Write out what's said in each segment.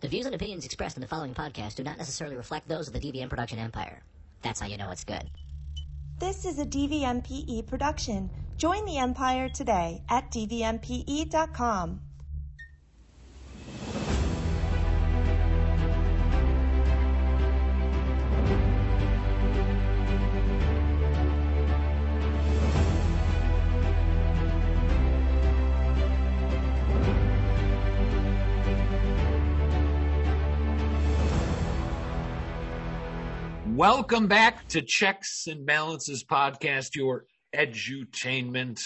The views and opinions expressed in the following podcast do not necessarily reflect those of the DVM production empire. That's how you know it's good. This is a DVMPE production. Join the Empire today at DVMPE.com. Welcome back to Checks and Balances podcast, your edutainment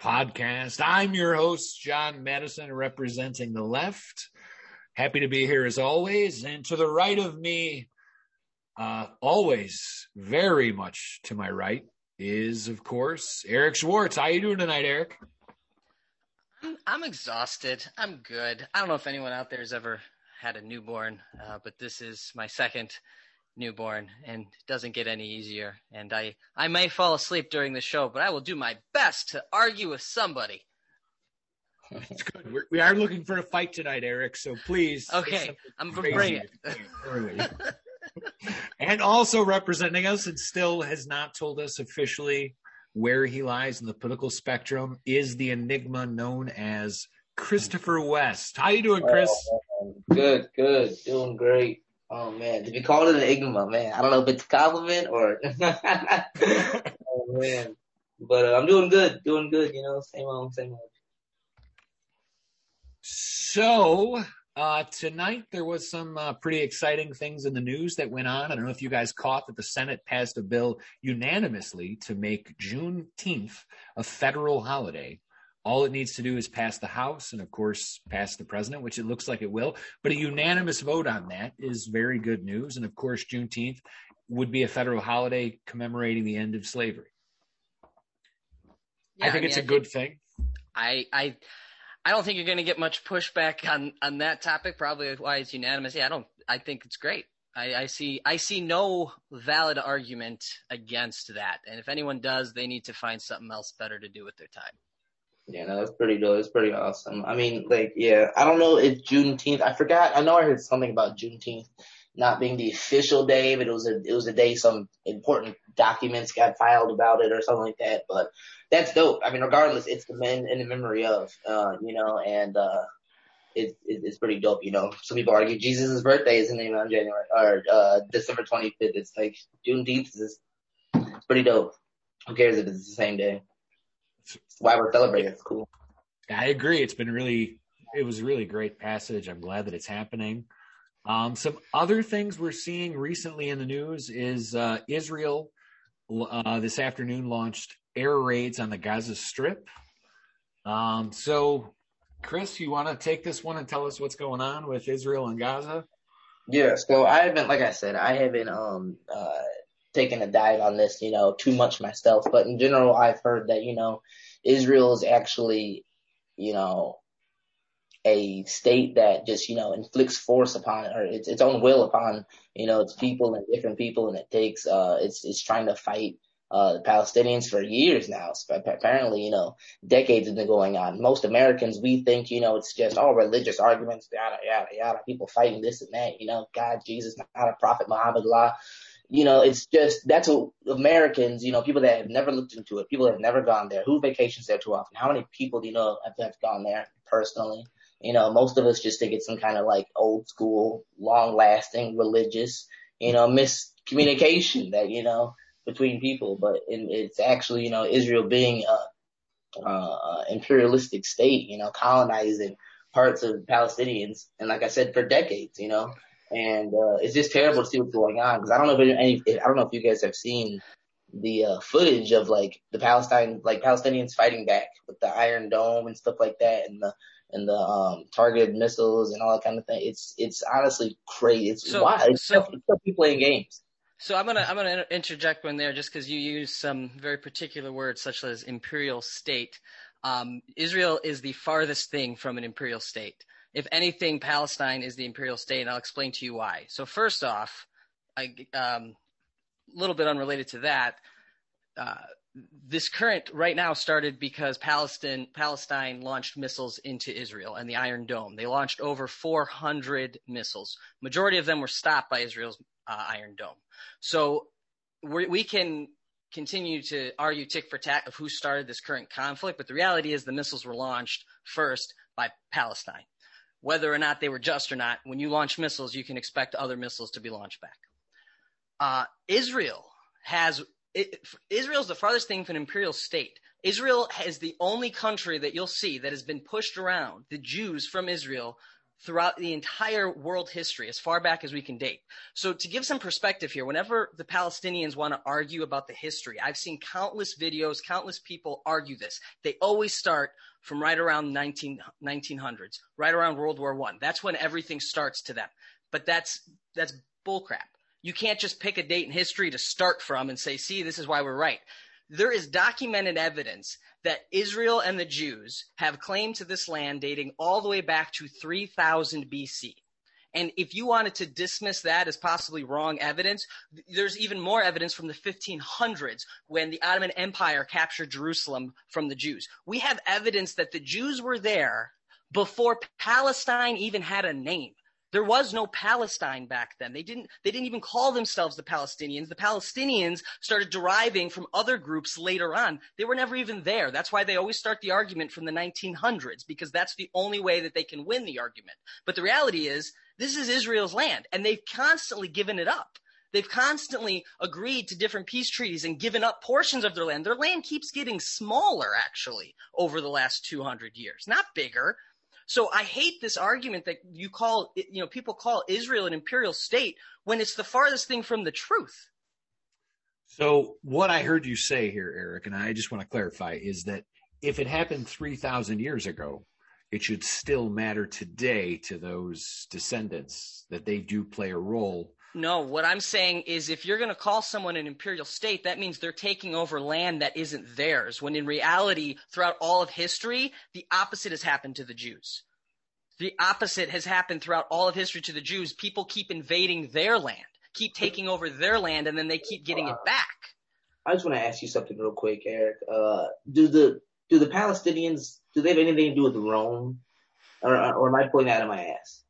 podcast. I'm your host, John Madison, representing the left. Happy to be here as always. And to the right of me, uh, always very much to my right is, of course, Eric Schwartz. How are you doing tonight, Eric? I'm, I'm exhausted. I'm good. I don't know if anyone out there has ever had a newborn, uh, but this is my second newborn and it doesn't get any easier. And I, I may fall asleep during the show, but I will do my best to argue with somebody. It's good. We're, we are looking for a fight tonight, Eric. So please. Okay, I'm gonna bring it. And also representing us and still has not told us officially where he lies in the political spectrum is the enigma known as Christopher West. How you doing, Chris? Oh, good, good, doing great. Oh man, to be called an enigma, man. I don't know if it's a compliment or. oh man, but uh, I'm doing good, doing good. You know, same old, same old. So uh, tonight there was some uh, pretty exciting things in the news that went on. I don't know if you guys caught that the Senate passed a bill unanimously to make Juneteenth a federal holiday. All it needs to do is pass the House and, of course, pass the president, which it looks like it will. But a unanimous vote on that is very good news. And, of course, Juneteenth would be a federal holiday commemorating the end of slavery. Yeah, I think mean, it's a I good thing. I, I, I don't think you're going to get much pushback on, on that topic. Probably why it's unanimous. Yeah, I don't. I think it's great. I, I see. I see no valid argument against that. And if anyone does, they need to find something else better to do with their time. Yeah, no, that's pretty dope. It's pretty awesome. I mean, like, yeah, I don't know if Juneteenth. I forgot. I know I heard something about Juneteenth not being the official day, but it was a it was a day some important documents got filed about it or something like that. But that's dope. I mean, regardless, it's the men in the memory of, uh, you know, and uh, it, it, it's pretty dope. You know, some people argue Jesus' birthday isn't even on January or uh, December 25th. It's like Juneteenth is pretty dope. Who cares if it's the same day? Why we're celebrating. It's cool. I agree. It's been really, it was a really great passage. I'm glad that it's happening. Um, some other things we're seeing recently in the news is uh, Israel uh, this afternoon launched air raids on the Gaza Strip. Um, so, Chris, you want to take this one and tell us what's going on with Israel and Gaza? Yeah. So I haven't, like I said, I haven't um uh taken a dive on this, you know, too much myself. But in general, I've heard that you know Israel is actually, you know, a state that just, you know, inflicts force upon or its, its own will upon, you know, its people and different people. And it takes, uh, it's, it's trying to fight, uh, the Palestinians for years now. So apparently, you know, decades have been going on. Most Americans, we think, you know, it's just all religious arguments, yada, yada, yada, people fighting this and that, you know, God, Jesus, not a prophet, Muhammad, Allah you know, it's just that's what Americans, you know, people that have never looked into it, people that have never gone there, who vacations there too often? How many people do you know have, have gone there personally? You know, most of us just think it's some kind of like old school, long lasting, religious, you know, miscommunication that, you know, between people, but it's actually, you know, Israel being a, a imperialistic state, you know, colonizing parts of Palestinians. And like I said, for decades, you know, and uh, it's just terrible to see what's going on because I don't know if any, I don't know if you guys have seen the uh, footage of like the Palestine, like Palestinians fighting back with the Iron Dome and stuff like that, and the and the um, targeted missiles and all that kind of thing. It's it's honestly crazy. It's So- wild. It's so- still, it's still people playing games. So I'm gonna I'm gonna interject one there just because you use some very particular words such as imperial state. Um, Israel is the farthest thing from an imperial state. If anything, Palestine is the imperial state, and I'll explain to you why. So first off, a um, little bit unrelated to that, uh, this current right now started because Palestine Palestine launched missiles into Israel and the Iron Dome. They launched over 400 missiles. Majority of them were stopped by Israel's uh, Iron Dome. So we can continue to argue tick for tack of who started this current conflict, but the reality is the missiles were launched first by Palestine. Whether or not they were just or not, when you launch missiles, you can expect other missiles to be launched back. Uh, Israel has it, Israel is the farthest thing from an imperial state. Israel is the only country that you'll see that has been pushed around, the Jews from Israel, throughout the entire world history, as far back as we can date. So to give some perspective here, whenever the Palestinians want to argue about the history, I've seen countless videos, countless people argue this. They always start from right around 19, 1900s, right around World War One. That's when everything starts to them. But that's, that's bullcrap. You can't just pick a date in history to start from and say, see, this is why we're right. There is documented evidence that Israel and the Jews have claim to this land dating all the way back to 3000 BC. And if you wanted to dismiss that as possibly wrong evidence, there's even more evidence from the 1500s when the Ottoman Empire captured Jerusalem from the Jews. We have evidence that the Jews were there before Palestine even had a name. There was no Palestine back then. They didn't, they didn't even call themselves the Palestinians. The Palestinians started deriving from other groups later on. They were never even there. That's why they always start the argument from the 1900s, because that's the only way that they can win the argument. But the reality is, this is Israel's land, and they've constantly given it up. They've constantly agreed to different peace treaties and given up portions of their land. Their land keeps getting smaller, actually, over the last 200 years. Not bigger, so I hate this argument that you call, you know, people call Israel an imperial state when it's the farthest thing from the truth. So what I heard you say here, Eric, and I just want to clarify is that if it happened 3,000 years ago, it should still matter today to those descendants that they do play a role no, what I'm saying is if you're going to call someone an imperial state, that means they're taking over land that isn't theirs. When in reality, throughout all of history, the opposite has happened to the Jews. The opposite has happened throughout all of history to the Jews. People keep invading their land, keep taking over their land, and then they keep getting it back. I just want to ask you something real quick, Eric. Uh, do the do the Palestinians do they have anything to do with Rome, or, or am I pulling that out of my ass?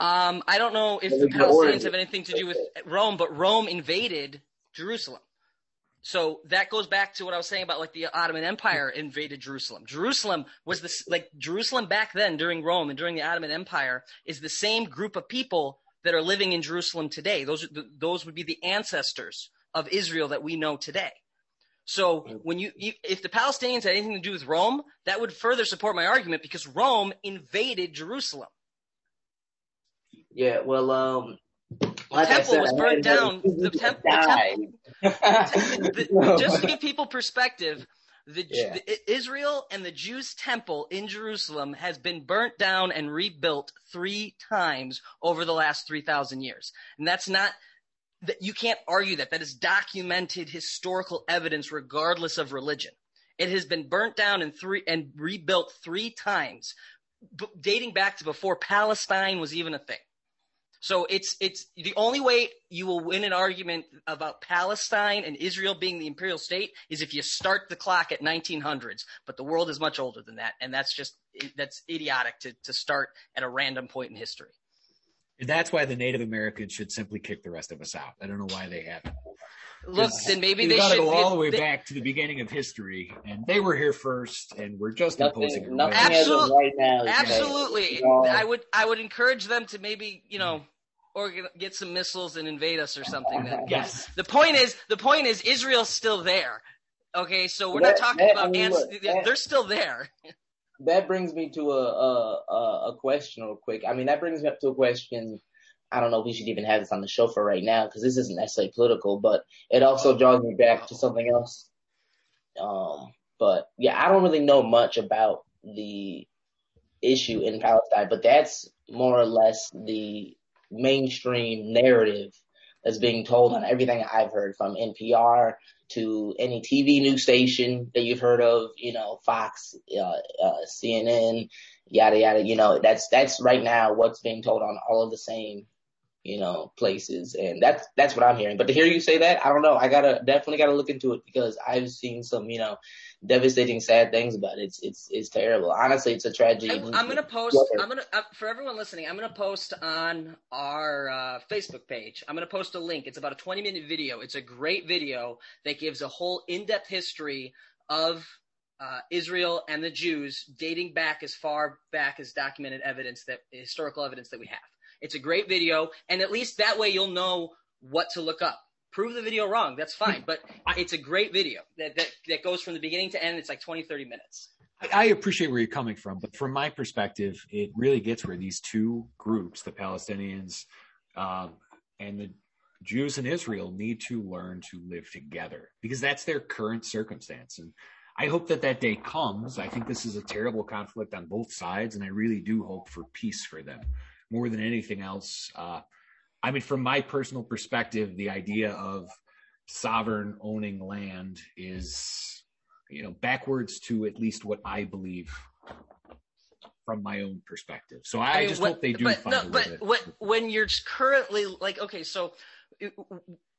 Um, I don't know if the Palestinians have anything to do with Rome, but Rome invaded Jerusalem. So that goes back to what I was saying about like the Ottoman Empire invaded Jerusalem. Jerusalem was this like Jerusalem back then during Rome and during the Ottoman Empire is the same group of people that are living in Jerusalem today. Those those would be the ancestors of Israel that we know today. So when you, if the Palestinians had anything to do with Rome, that would further support my argument because Rome invaded Jerusalem. Yeah, well, um, like the temple said, was burned down. The, temp- the temple, just to give people perspective, the, yeah. the, Israel and the Jews' temple in Jerusalem has been burnt down and rebuilt three times over the last three thousand years, and that's not that you can't argue that. That is documented historical evidence, regardless of religion. It has been burnt down and three and rebuilt three times, b- dating back to before Palestine was even a thing. So it's it's the only way you will win an argument about Palestine and Israel being the imperial state is if you start the clock at 1900s. But the world is much older than that, and that's just that's idiotic to to start at a random point in history. And that's why the Native Americans should simply kick the rest of us out. I don't know why they haven't. Look, then maybe they should got to go all the way they, back to the beginning of history, and they were here first, and we're just nothing, imposing. Nothing absolutely, right now absolutely. I would, I would encourage them to maybe, you know, or get some missiles and invade us or something. Then. yes. The point is, the point is, Israel's still there. Okay, so we're that, not talking that, about I mean, ants. Look, that, they're still there. that brings me to a, a a question real quick. I mean, that brings me up to a question. I don't know if we should even have this on the show for right now because this isn't necessarily political, but it also draws me back to something else. Um, but yeah, I don't really know much about the issue in Palestine, but that's more or less the mainstream narrative that's being told on everything I've heard from NPR to any TV news station that you've heard of, you know, Fox, uh, uh, CNN, yada yada. You know, that's that's right now what's being told on all of the same you know, places. And that's, that's what I'm hearing. But to hear you say that, I don't know. I gotta, definitely gotta look into it because I've seen some, you know, devastating, sad things about it. It's, it's, it's terrible. Honestly, it's a tragedy. I'm, I'm gonna post, I'm gonna, uh, for everyone listening, I'm gonna post on our uh, Facebook page. I'm gonna post a link. It's about a 20 minute video. It's a great video that gives a whole in-depth history of uh, Israel and the Jews dating back as far back as documented evidence that historical evidence that we have. It's a great video, and at least that way you'll know what to look up. Prove the video wrong, that's fine, but it's a great video that, that, that goes from the beginning to end. It's like 20, 30 minutes. I appreciate where you're coming from, but from my perspective, it really gets where these two groups, the Palestinians um, and the Jews in Israel, need to learn to live together because that's their current circumstance. And I hope that that day comes. I think this is a terrible conflict on both sides, and I really do hope for peace for them more than anything else. Uh, I mean, from my personal perspective, the idea of sovereign owning land is, you know, backwards to at least what I believe from my own perspective. So I, I mean, just what, hope they do. But, no, but what, when you're currently like, okay, so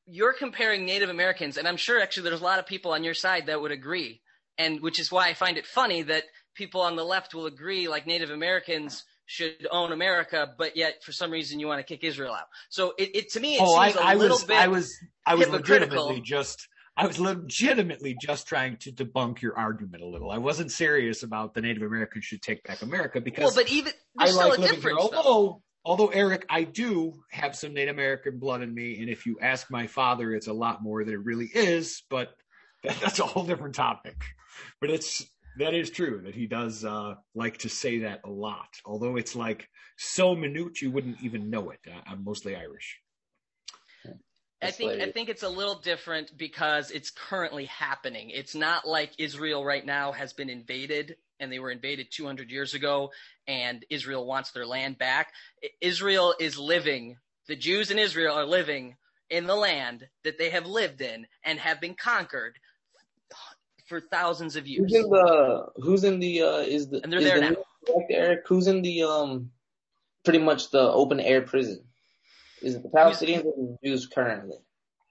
you're comparing Native Americans, and I'm sure actually there's a lot of people on your side that would agree, and which is why I find it funny that people on the left will agree, like Native Americans should own America, but yet for some reason you want to kick Israel out. So it, it to me it oh, seems I, a I little was, bit I was I was legitimately just I was legitimately just trying to debunk your argument a little. I wasn't serious about the Native Americans should take back America because well, but even there's I still like a difference. Here. Although, although Eric, I do have some Native American blood in me, and if you ask my father, it's a lot more than it really is. But that's a whole different topic. But it's that is true that he does uh, like to say that a lot. Although it's like so minute you wouldn't even know it. I'm mostly Irish. I think I think it's a little different because it's currently happening. It's not like Israel right now has been invaded and they were invaded 200 years ago and Israel wants their land back. Israel is living. The Jews in Israel are living in the land that they have lived in and have been conquered for thousands of years. Who's in the who's in the uh is the and they're there the now. Correct, Eric? Who's in the um pretty much the open air prison? Is it the Palestinians or the Jews currently?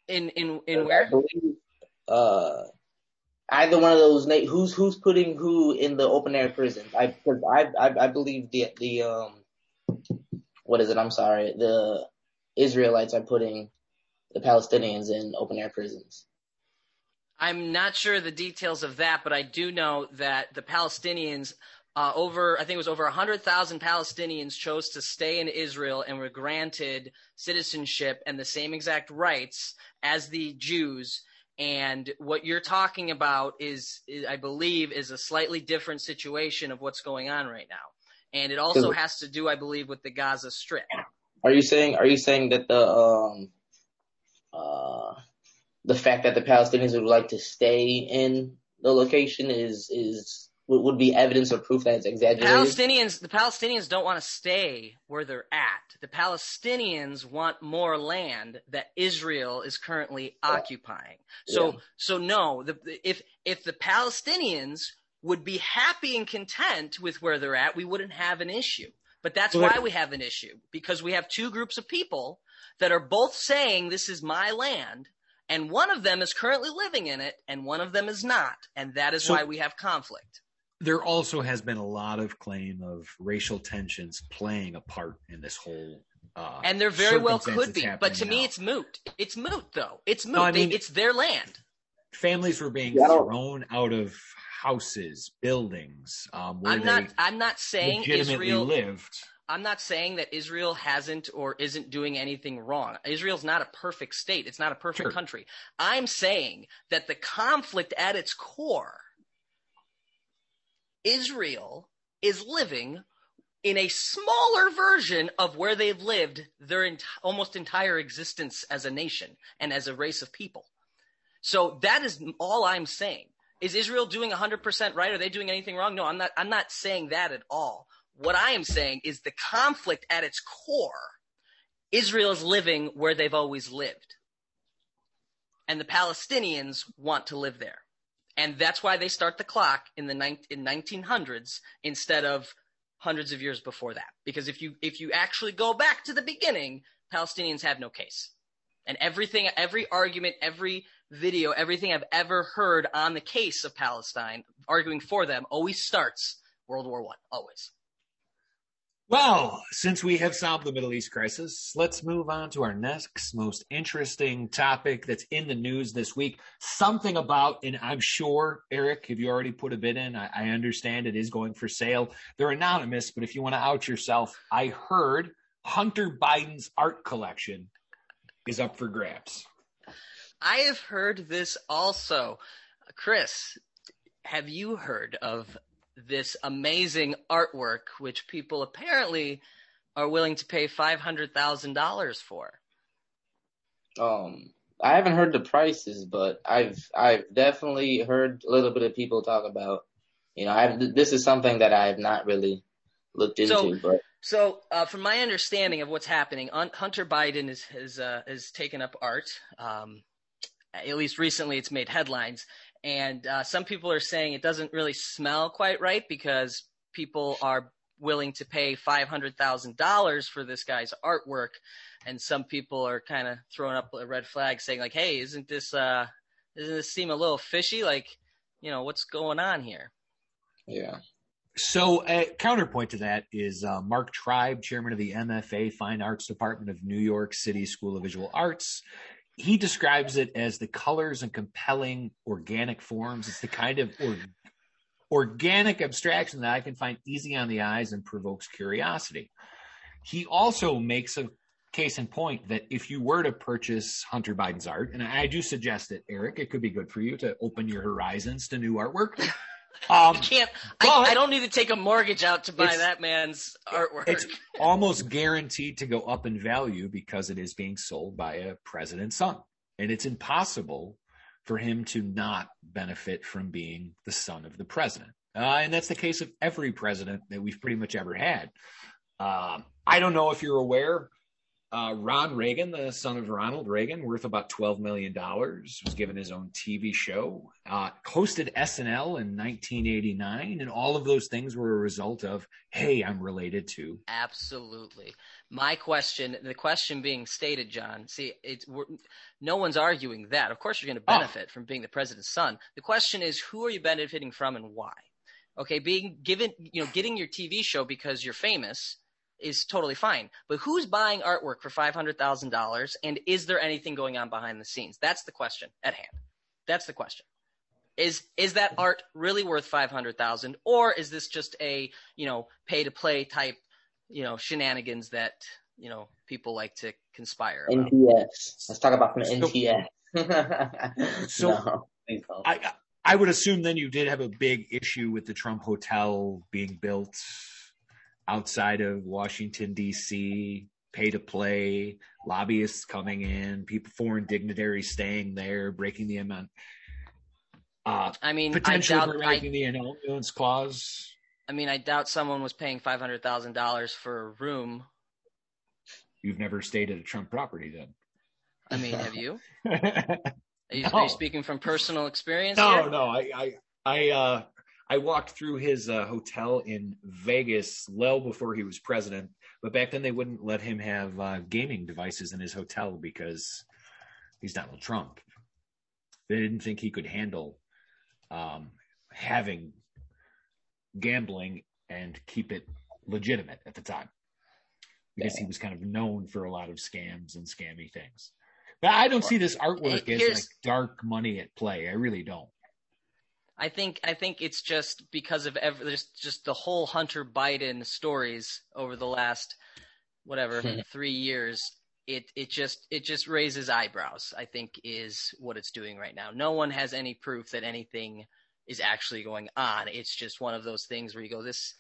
In in in where? Believe, uh either one of those na- who's who's putting who in the open air prison? I I, I I believe the the um what is it? I'm sorry. The Israelites are putting the Palestinians in open air prisons. I'm not sure the details of that, but I do know that the Palestinians, uh, over, I think it was over 100,000 Palestinians chose to stay in Israel and were granted citizenship and the same exact rights as the Jews. And what you're talking about is, is I believe, is a slightly different situation of what's going on right now. And it also has to do, I believe, with the Gaza Strip. Are you saying, are you saying that the, um, uh, the fact that the Palestinians would like to stay in the location is is would be evidence or proof that it's exaggerated. Palestinians, the Palestinians don't want to stay where they're at. The Palestinians want more land that Israel is currently yeah. occupying. So, yeah. so no, the, if if the Palestinians would be happy and content with where they're at, we wouldn't have an issue. But that's why we have an issue because we have two groups of people that are both saying this is my land and one of them is currently living in it and one of them is not. And that is so, why we have conflict. there also has been a lot of claim of racial tensions playing a part in this whole uh, and there very well could be but to now. me it's moot. It's moot though. It's moot no, I mean, they, it's their land. families were being thrown out of houses buildings um, i'm not i'm not saying israel lived I'm not saying that Israel hasn't or isn't doing anything wrong. Israel's not a perfect state. It's not a perfect sure. country. I'm saying that the conflict at its core, Israel is living in a smaller version of where they've lived their ent- almost entire existence as a nation and as a race of people. So that is all I'm saying. Is Israel doing 100% right? Are they doing anything wrong? No, I'm not, I'm not saying that at all. What I am saying is the conflict at its core, Israel is living where they've always lived. And the Palestinians want to live there. And that's why they start the clock in the in 1900s instead of hundreds of years before that. Because if you if you actually go back to the beginning, Palestinians have no case. And everything, every argument, every video, everything I've ever heard on the case of Palestine, arguing for them, always starts World War One. Always. Well, since we have solved the Middle East crisis, let's move on to our next most interesting topic that's in the news this week. Something about, and I'm sure, Eric, if you already put a bid in, I, I understand it is going for sale. They're anonymous, but if you want to out yourself, I heard Hunter Biden's art collection is up for grabs. I have heard this also. Chris, have you heard of this amazing artwork, which people apparently are willing to pay five hundred thousand dollars for. Um, I haven't heard the prices, but I've I've definitely heard a little bit of people talk about. You know, I this is something that I have not really looked into, so, but. So, uh, from my understanding of what's happening, Hunter Biden is has uh, has taken up art. Um, at least recently, it's made headlines, and uh, some people are saying it doesn't really smell quite right because people are willing to pay $500,000 for this guy's artwork. And some people are kind of throwing up a red flag saying like, Hey, isn't this, uh, doesn't this seem a little fishy? Like, you know, what's going on here? Yeah. So, a counterpoint to that is uh, Mark Tribe, chairman of the MFA Fine Arts Department of New York City School of Visual Arts, he describes it as the colors and compelling organic forms. It's the kind of or, organic abstraction that I can find easy on the eyes and provokes curiosity. He also makes a case in point that if you were to purchase Hunter Biden's art, and I do suggest it, Eric, it could be good for you to open your horizons to new artwork. Um, can't. I, I, don't need to take a mortgage out to buy that man's artwork. It's almost guaranteed to go up in value because it is being sold by a president's son, and it's impossible for him to not benefit from being the son of the president. Uh, and that's the case of every president that we've pretty much ever had. Uh, I don't know if you're aware, uh, Ron Reagan, the son of Ronald Reagan, worth about $12 million, was given his own TV show, uh, hosted SNL in 1989. And all of those things were a result of, hey, I'm related to. Absolutely. My question, the question being stated, John, see, it's, no one's arguing that. Of course, you're going to oh. benefit oh. from being the president's son. The question is, who are you benefiting from and why? Okay, being given, you know, getting your TV show because you're famous is totally fine. But who's buying artwork for $500,000 and is there anything going on behind the scenes? That's the question at hand. That's the question. Is is that art really worth 500,000 or is this just a, you know, pay to play type, you know, shenanigans that, you know, people like to conspire about? NFTs. Let's talk about some NFTs. so no, I I would assume then you did have a big issue with the Trump hotel being built outside of Washington D.C. Pay to play, lobbyists coming in, people, foreign dignitaries staying there, breaking the amount. Uh, I mean, potentially I doubt, breaking the emoluments clause. I mean, I doubt someone was paying five hundred thousand dollars for a room. You've never stayed at a Trump property, then? I mean, have you? Are you, no. are you speaking from personal experience? No, here? no. I, I, I, uh, I walked through his uh, hotel in Vegas well before he was president, but back then they wouldn't let him have uh, gaming devices in his hotel because he's Donald Trump. They didn't think he could handle um, having gambling and keep it legitimate at the time because he was kind of known for a lot of scams and scammy things. But I don't see this artwork as like dark money at play. I really don't. I think I think it's just because of every, just just the whole Hunter Biden stories over the last whatever three years. It it just it just raises eyebrows. I think is what it's doing right now. No one has any proof that anything is actually going on. It's just one of those things where you go, this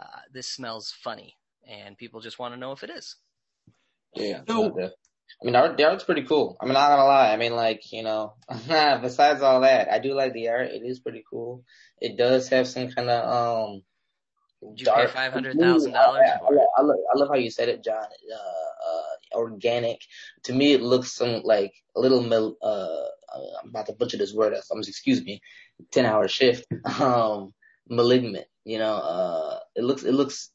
uh, this smells funny, and people just want to know if it is. Yeah. So, I mean, the art, the art's pretty cool. I'm not gonna lie. I mean, like, you know, besides all that, I do like the art. It is pretty cool. It does have some kind of, um, Did you dark, pay five hundred thousand dollars? I, love, I love how you said it, John. Uh, uh, organic. To me, it looks some like a little. Uh, I'm about to butcher this word. I'm excuse me. Ten hour shift. Um, malignant. You know. Uh, it looks. It looks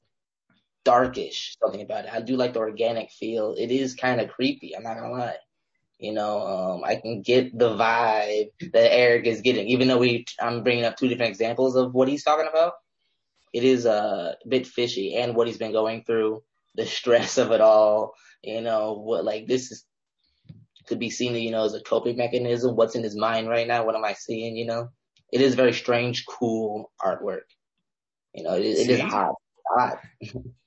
darkish something about it. I do like the organic feel. It is kind of creepy. I'm not gonna lie. You know, um, I can get the vibe that Eric is getting, even though we, I'm bringing up two different examples of what he's talking about. It is uh, a bit fishy and what he's been going through, the stress of it all, you know, what, like this is, could be seen, you know, as a coping mechanism. What's in his mind right now? What am I seeing? You know, it is very strange, cool artwork. You know, it, it is hot.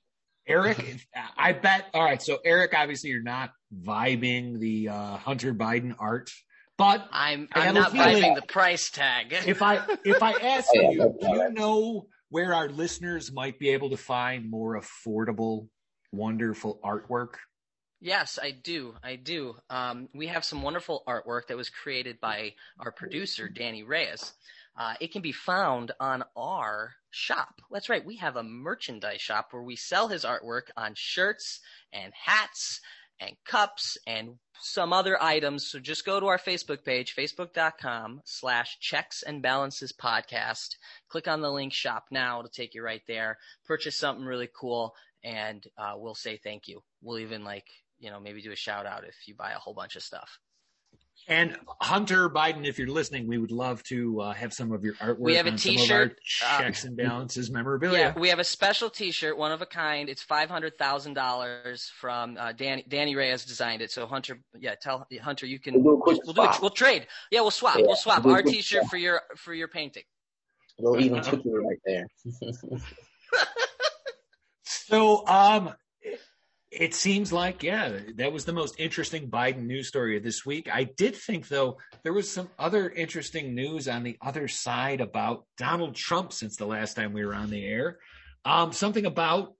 Eric, I bet. All right. So Eric, obviously you're not vibing the uh, Hunter Biden art, but I'm I'm not vibing the price tag. if I if I ask you, do you know where our listeners might be able to find more affordable, wonderful artwork? Yes, I do. I do. Um, we have some wonderful artwork that was created by our producer, Danny Reyes. Uh, it can be found on our shop. That's right. We have a merchandise shop where we sell his artwork on shirts and hats and cups and some other items. So just go to our Facebook page, facebook.com slash checks and balances podcast. Click on the link shop now It'll take you right there. Purchase something really cool and uh, we'll say thank you. We'll even like, you know, maybe do a shout out if you buy a whole bunch of stuff. And Hunter Biden, if you're listening, we would love to uh, have some of your artwork. We have a T-shirt, checks and balances memorabilia. Yeah, we have a special T-shirt, one of a kind. It's five hundred thousand dollars from uh, Danny. Danny Reyes designed it. So Hunter, yeah, tell Hunter you can. We'll do, we'll, do it. We'll trade. Yeah, we'll swap. Yeah, we'll swap we'll our T-shirt swap. for your for your painting. We'll even took you right there. so, um, it seems like, yeah, that was the most interesting Biden news story of this week. I did think, though, there was some other interesting news on the other side about Donald Trump since the last time we were on the air. Um, something about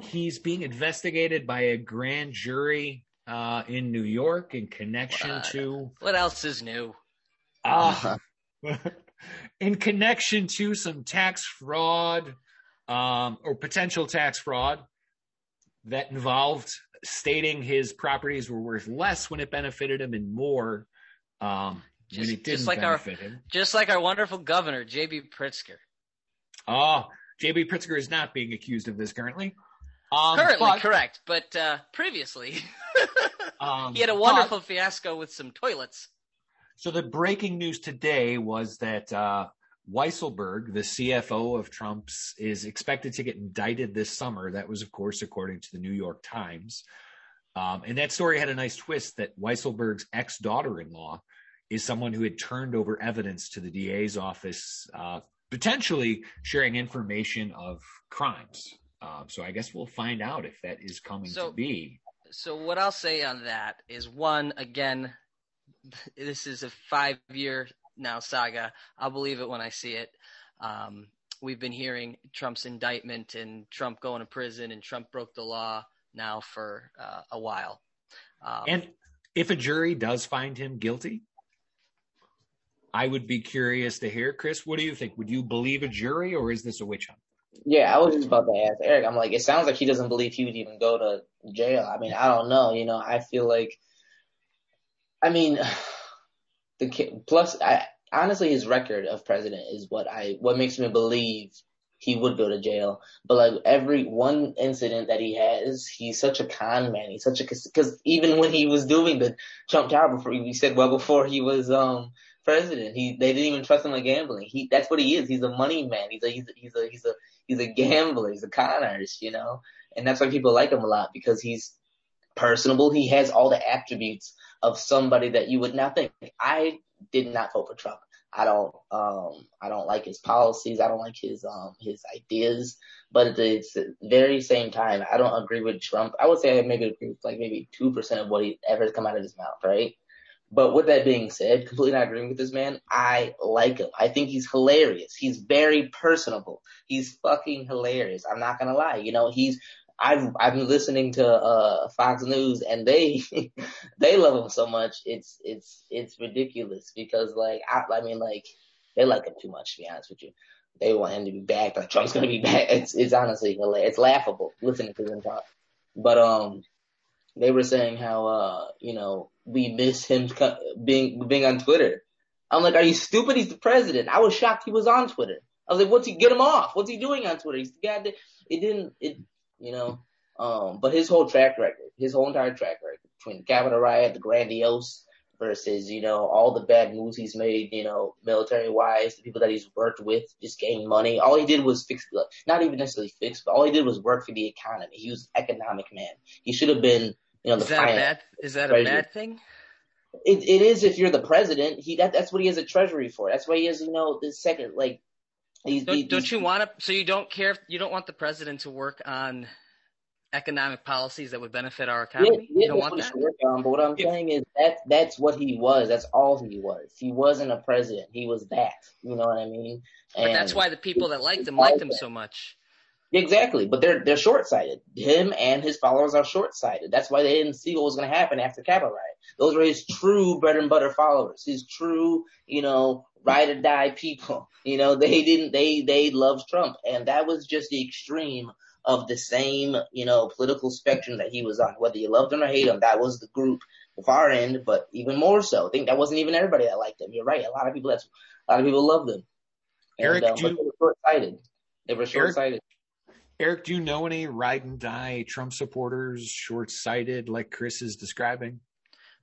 he's being investigated by a grand jury uh, in New York in connection what, to. What else is new? Uh, in connection to some tax fraud um, or potential tax fraud that involved stating his properties were worth less when it benefited him and more um, just, when it didn't like benefit our, him. Just like our wonderful governor, J.B. Pritzker. Oh, J.B. Pritzker is not being accused of this currently. Um, currently, but, correct, but uh, previously um, he had a wonderful but, fiasco with some toilets. So the breaking news today was that uh, Weisselberg, the CFO of Trump's, is expected to get indicted this summer. That was, of course, according to the New York Times. Um, and that story had a nice twist that Weisselberg's ex daughter in law is someone who had turned over evidence to the DA's office, uh, potentially sharing information of crimes. Um, so I guess we'll find out if that is coming so, to be. So what I'll say on that is one, again, this is a five year now saga. I'll believe it when I see it. Um, we've been hearing Trump's indictment and Trump going to prison and Trump broke the law now for uh, a while. Um, and if a jury does find him guilty, I would be curious to hear, Chris. What do you think? Would you believe a jury, or is this a witch hunt? Yeah, I was just about to ask Eric. I'm like, it sounds like he doesn't believe he would even go to jail. I mean, I don't know. You know, I feel like, I mean, the plus, I honestly, his record of president is what I what makes me believe he would go to jail. But like every one incident that he has, he's such a con man. He's such a because even when he was doing the Trump Tower before, he said well before he was um president, he they didn't even trust him with gambling. He that's what he is. He's a money man. He's a he's a he's a he's a he's a gambler. He's a con artist, you know. And that's why people like him a lot because he's personable. He has all the attributes of somebody that you would not think. I did not vote for Trump. I don't, um, I don't like his policies. I don't like his, um, his ideas. But at the very same time, I don't agree with Trump. I would say I maybe agree with like maybe 2% of what he ever come out of his mouth, right? But with that being said, completely not agreeing with this man, I like him. I think he's hilarious. He's very personable. He's fucking hilarious. I'm not gonna lie. You know, he's I've I've been listening to uh Fox News and they they love him so much it's it's it's ridiculous because like I, I mean like they like him too much to be honest with you. They want him to be back like Trump's gonna be back. It's it's honestly it's laughable listening to them talk. But um they were saying how uh you know we miss him being being on Twitter. I'm like, are you stupid? He's the president. I was shocked he was on Twitter. I was like, what's he get him off? What's he doing on Twitter? He's the guy that it didn't it you know. Um, but his whole track record, his whole entire track record between the Capitol riot, the grandiose versus, you know, all the bad moves he's made, you know, military wise, the people that he's worked with, just gain money. All he did was fix, not even necessarily fix, but all he did was work for the economy. He was an economic man. He should have been, you know, the is that a bad, is that a bad thing? It, it is if you're the president. He that that's what he has a treasury for. That's why he has you know the second like. He's, don't, he's, don't you want to? So you don't care? If, you don't want the president to work on economic policies that would benefit our economy? Yeah, yeah, you don't want that? On, but what I'm saying is that that's what he was. That's all he was. He wasn't a president. He was that. You know what I mean? And but that's why the people that liked him liked him so much. Exactly, but they're they're short sighted. Him and his followers are short sighted. That's why they didn't see what was going to happen after Capitol riot. Those were his true bread and butter followers. His true, you know, ride or die people. You know, they didn't they they loved Trump, and that was just the extreme of the same, you know, political spectrum that he was on. Whether you loved him or hate him, that was the group, the far end, but even more so. I think that wasn't even everybody that liked him. You're right. A lot of people that's a lot of people loved him. And, Eric, um, but they were short sighted. They were short sighted. Eric, do you know any ride and die Trump supporters short sighted like Chris is describing?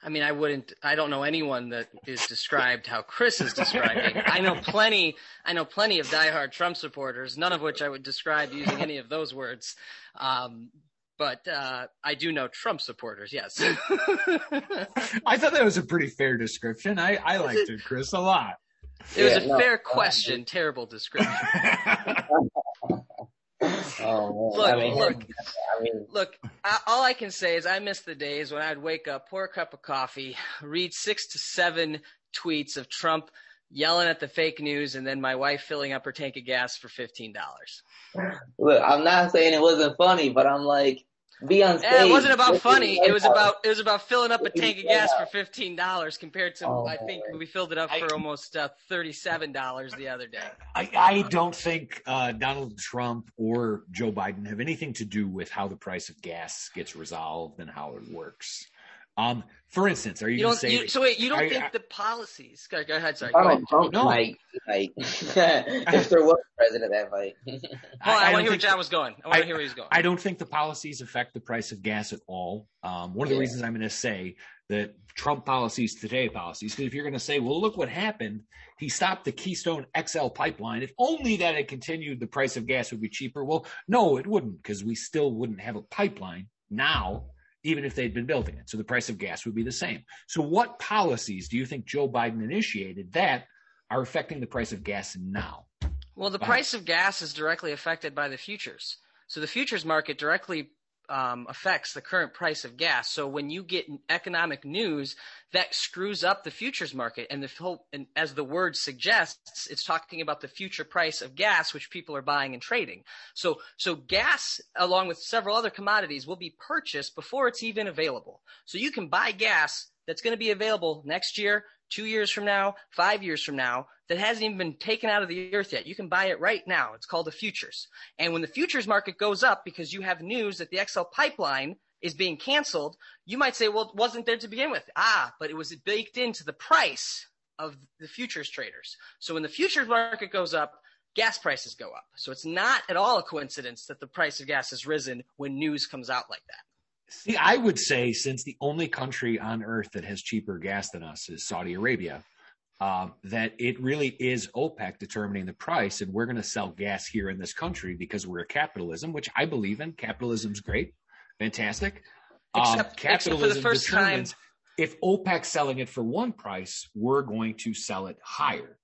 I mean, I wouldn't, I don't know anyone that is described how Chris is describing. I know plenty, I know plenty of diehard Trump supporters, none of which I would describe using any of those words. Um, but uh, I do know Trump supporters, yes. I thought that was a pretty fair description. I, I liked it, Chris, a lot. It was a no, fair question, terrible description. Oh, look, I mean, look, I mean, look. I, all I can say is I miss the days when I'd wake up, pour a cup of coffee, read six to seven tweets of Trump yelling at the fake news, and then my wife filling up her tank of gas for fifteen dollars. Look, I'm not saying it wasn't funny, but I'm like, be on stage. Yeah, it wasn't about funny. It was about it was about filling up a tank of gas for fifteen dollars compared to oh, I think we filled it up for I, almost uh, thirty seven dollars the other day. I, I don't think uh, Donald Trump or Joe Biden have anything to do with how the price of gas gets resolved and how it works. Um, for instance, are you, you don't, saying? You, so wait, you don't I, think I, the policies? Go, go ahead. Sorry. Donald Trump no. might, might if there was a president, that might. I, I want to hear where John was going. I want to hear where he's going. I don't think the policies affect the price of gas at all. Um, one of the yeah. reasons I'm going to say that Trump policies, today policies, because if you're going to say, well, look what happened, he stopped the Keystone XL pipeline. If only that had continued, the price of gas would be cheaper. Well, no, it wouldn't, because we still wouldn't have a pipeline now even if they'd been building it. So the price of gas would be the same. So what policies do you think Joe Biden initiated that are affecting the price of gas now? Well, the uh-huh. price of gas is directly affected by the futures. So the futures market directly um, affects the current price of gas. So when you get economic news, that screws up the futures market. And the whole, and as the word suggests, it's talking about the future price of gas, which people are buying and trading. So, so gas, along with several other commodities, will be purchased before it's even available. So you can buy gas that's going to be available next year, two years from now, five years from now, that hasn't even been taken out of the earth yet. You can buy it right now. It's called the futures. And when the futures market goes up because you have news that the XL pipeline is being canceled, you might say, well, it wasn't there to begin with. Ah, but it was baked into the price of the futures traders. So when the futures market goes up, gas prices go up. So it's not at all a coincidence that the price of gas has risen when news comes out like that. See, I would say since the only country on earth that has cheaper gas than us is Saudi Arabia, uh, that it really is OPEC determining the price, and we're going to sell gas here in this country because we're a capitalism, which I believe in. Capitalism's great, fantastic. Um, except, capitalism except for the first determines time. if OPEC's selling it for one price, we're going to sell it higher.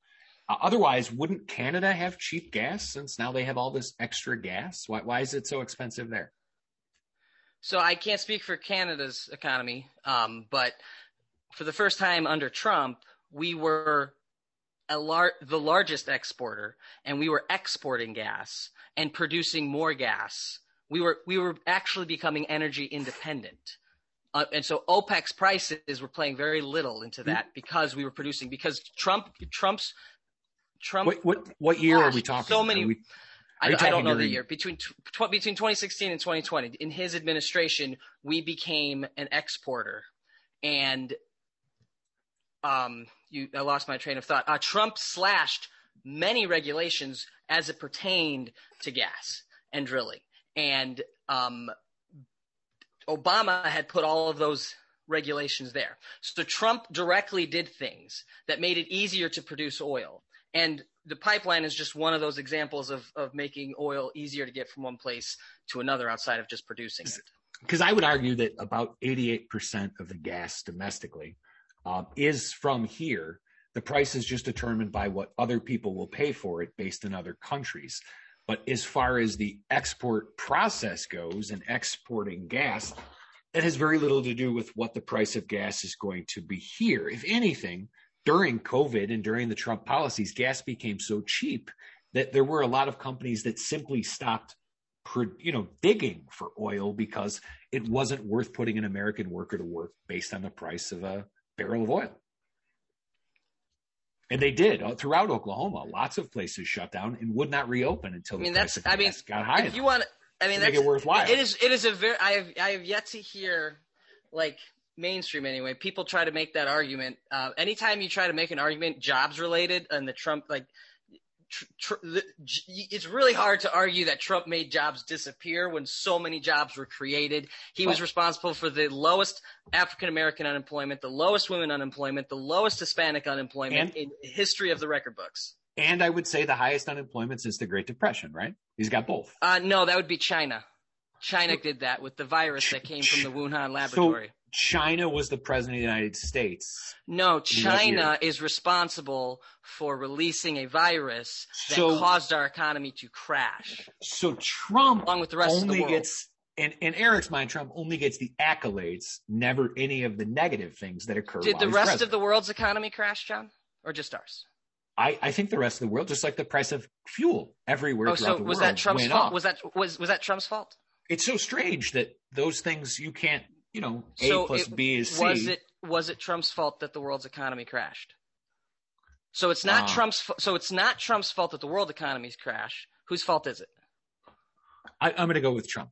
Uh, otherwise, wouldn't Canada have cheap gas since now they have all this extra gas? Why, why is it so expensive there? So I can't speak for Canada's economy, um, but for the first time under Trump, we were lar- the largest exporter, and we were exporting gas and producing more gas. We were we were actually becoming energy independent. Uh, and so OPEC's prices were playing very little into that because we were producing because Trump Trump's Trump. What what, what year are we talking? So many. We, I, I, don't know the year between tw- between 2016 and 2020. In his administration, we became an exporter, and um, you, I lost my train of thought. Uh, Trump slashed many regulations as it pertained to gas and drilling, and um, Obama had put all of those regulations there. So Trump directly did things that made it easier to produce oil. And the pipeline is just one of those examples of, of making oil easier to get from one place to another outside of just producing it. Because I would argue that about 88% of the gas domestically um, is from here. The price is just determined by what other people will pay for it based in other countries. But as far as the export process goes and exporting gas, it has very little to do with what the price of gas is going to be here. If anything, during COVID and during the Trump policies, gas became so cheap that there were a lot of companies that simply stopped, you know, digging for oil because it wasn't worth putting an American worker to work based on the price of a barrel of oil. And they did uh, throughout Oklahoma. Lots of places shut down and would not reopen until the I mean, price that's, I mean, got high. If you want, I mean, that's make it worthwhile. It is. It is a very. I have. I have yet to hear, like mainstream anyway. People try to make that argument. Uh, anytime you try to make an argument jobs related and the Trump like Tr- tr- the, it's really hard to argue that Trump made jobs disappear when so many jobs were created. He was responsible for the lowest African American unemployment, the lowest women unemployment, the lowest Hispanic unemployment and, in history of the record books. And I would say the highest unemployment since the Great Depression, right? He's got both. Uh, no, that would be China. China did that with the virus that came from the Wuhan laboratory. So China was the president of the United States. No, China is responsible for releasing a virus that so, caused our economy to crash. So Trump along with the rest only of the world. gets in, in Eric's mind, Trump only gets the accolades, never any of the negative things that occur. Did the rest president. of the world's economy crash, John, or just ours? I, I, think the rest of the world, just like the price of fuel everywhere oh, throughout so the was world, that Trump's fault? Up. Was that was was that Trump's fault? It's so strange that those things you can't you know, A so plus it, B is C. Was it was it Trump's fault that the world's economy crashed? So it's not uh, Trump's. So it's not Trump's fault that the world economy's crash. Whose fault is it? I, am going to go with Trump.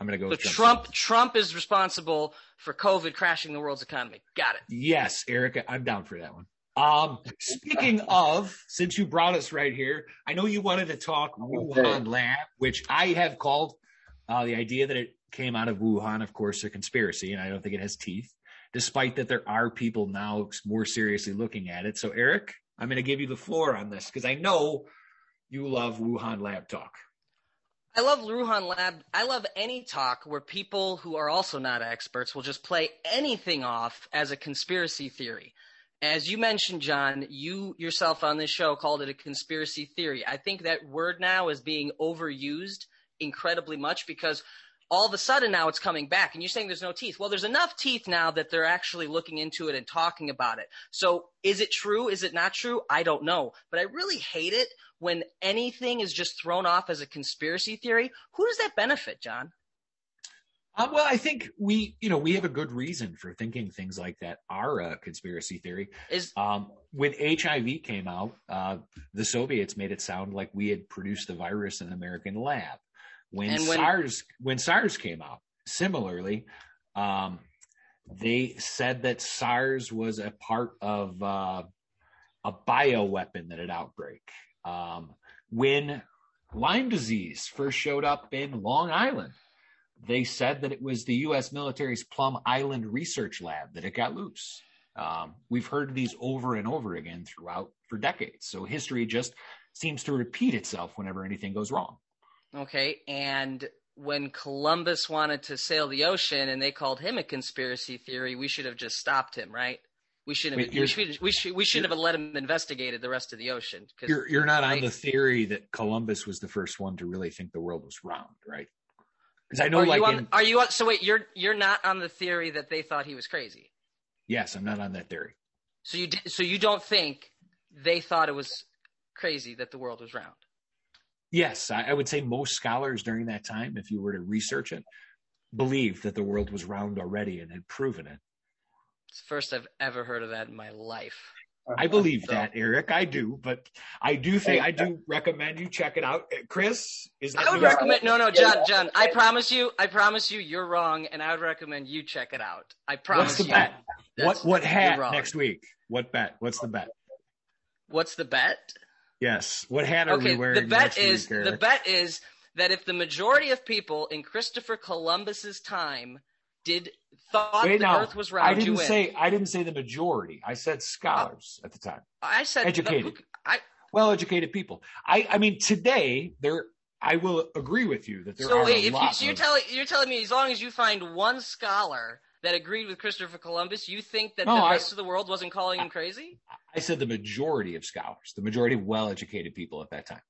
I'm going to go so with Trump. Trump. Trump is responsible for COVID crashing the world's economy. Got it. Yes, Erica, I'm down for that one. Um, speaking of, since you brought us right here, I know you wanted to talk Wuhan Lab, which I have called uh, the idea that it came out of Wuhan, of course, a conspiracy, and I don't think it has teeth, despite that there are people now more seriously looking at it. So, Eric, I'm going to give you the floor on this because I know you love Wuhan lab talk. I love Wuhan Lab. I love any talk where people who are also not experts will just play anything off as a conspiracy theory. As you mentioned, John, you yourself on this show called it a conspiracy theory. I think that word now is being overused incredibly much because all of a sudden now it's coming back and you're saying there's no teeth. Well, there's enough teeth now that they're actually looking into it and talking about it. So is it true? Is it not true? I don't know. But I really hate it when anything is just thrown off as a conspiracy theory. Who does that benefit, John? Uh, well, I think we, you know, we have a good reason for thinking things like that are a conspiracy theory. Is um, when HIV came out, uh, the Soviets made it sound like we had produced the virus in an American lab. When, when SARS when SARS came out, similarly, um, they said that SARS was a part of uh, a bioweapon that had outbreak. Um, when Lyme disease first showed up in Long Island, they said that it was the U.S. military's Plum Island Research Lab that it got loose. Um, we've heard these over and over again throughout for decades. So history just seems to repeat itself whenever anything goes wrong. Okay, and when Columbus wanted to sail the ocean and they called him a conspiracy theory, we should have just stopped him, right? We should have. we should. We should. We should have let him investigated the rest of the ocean. You're you're not on the theory that Columbus was the first one to really think the world was round, right? Because I know, are like, you on, in, are you on, so wait? You're you're not on the theory that they thought he was crazy. Yes, I'm not on that theory. So you so you don't think they thought it was crazy that the world was round? Yes, I, I would say most scholars during that time, if you were to research it, believed that the world was round already and had proven it. It's the first I've ever heard of that in my life. I believe so. that, Eric. I do, but I do think I do recommend you check it out. Uh, Chris, is that? I would recommend. No, no, John, John. I promise you. I promise you, you're wrong, and I would recommend you check it out. I promise. What's the you, bet? What what hat next week? What bet? What's the bet? What's the bet? Yes. What hat are okay, we wearing? The bet is week, the bet is that if the majority of people in Christopher Columbus's time did thought Wait, the now, Earth was round, I didn't you win. say I didn't say the majority. I said scholars at the time. I said educated. I, well educated people. I, I mean, today there, I will agree with you that there so are wait, a if you, lot so you're of- telling you're telling me as long as you find one scholar that agreed with Christopher Columbus, you think that No, the I- rest of the world wasn't calling him crazy? I said the majority of scholars, the majority of well-educated people at that time.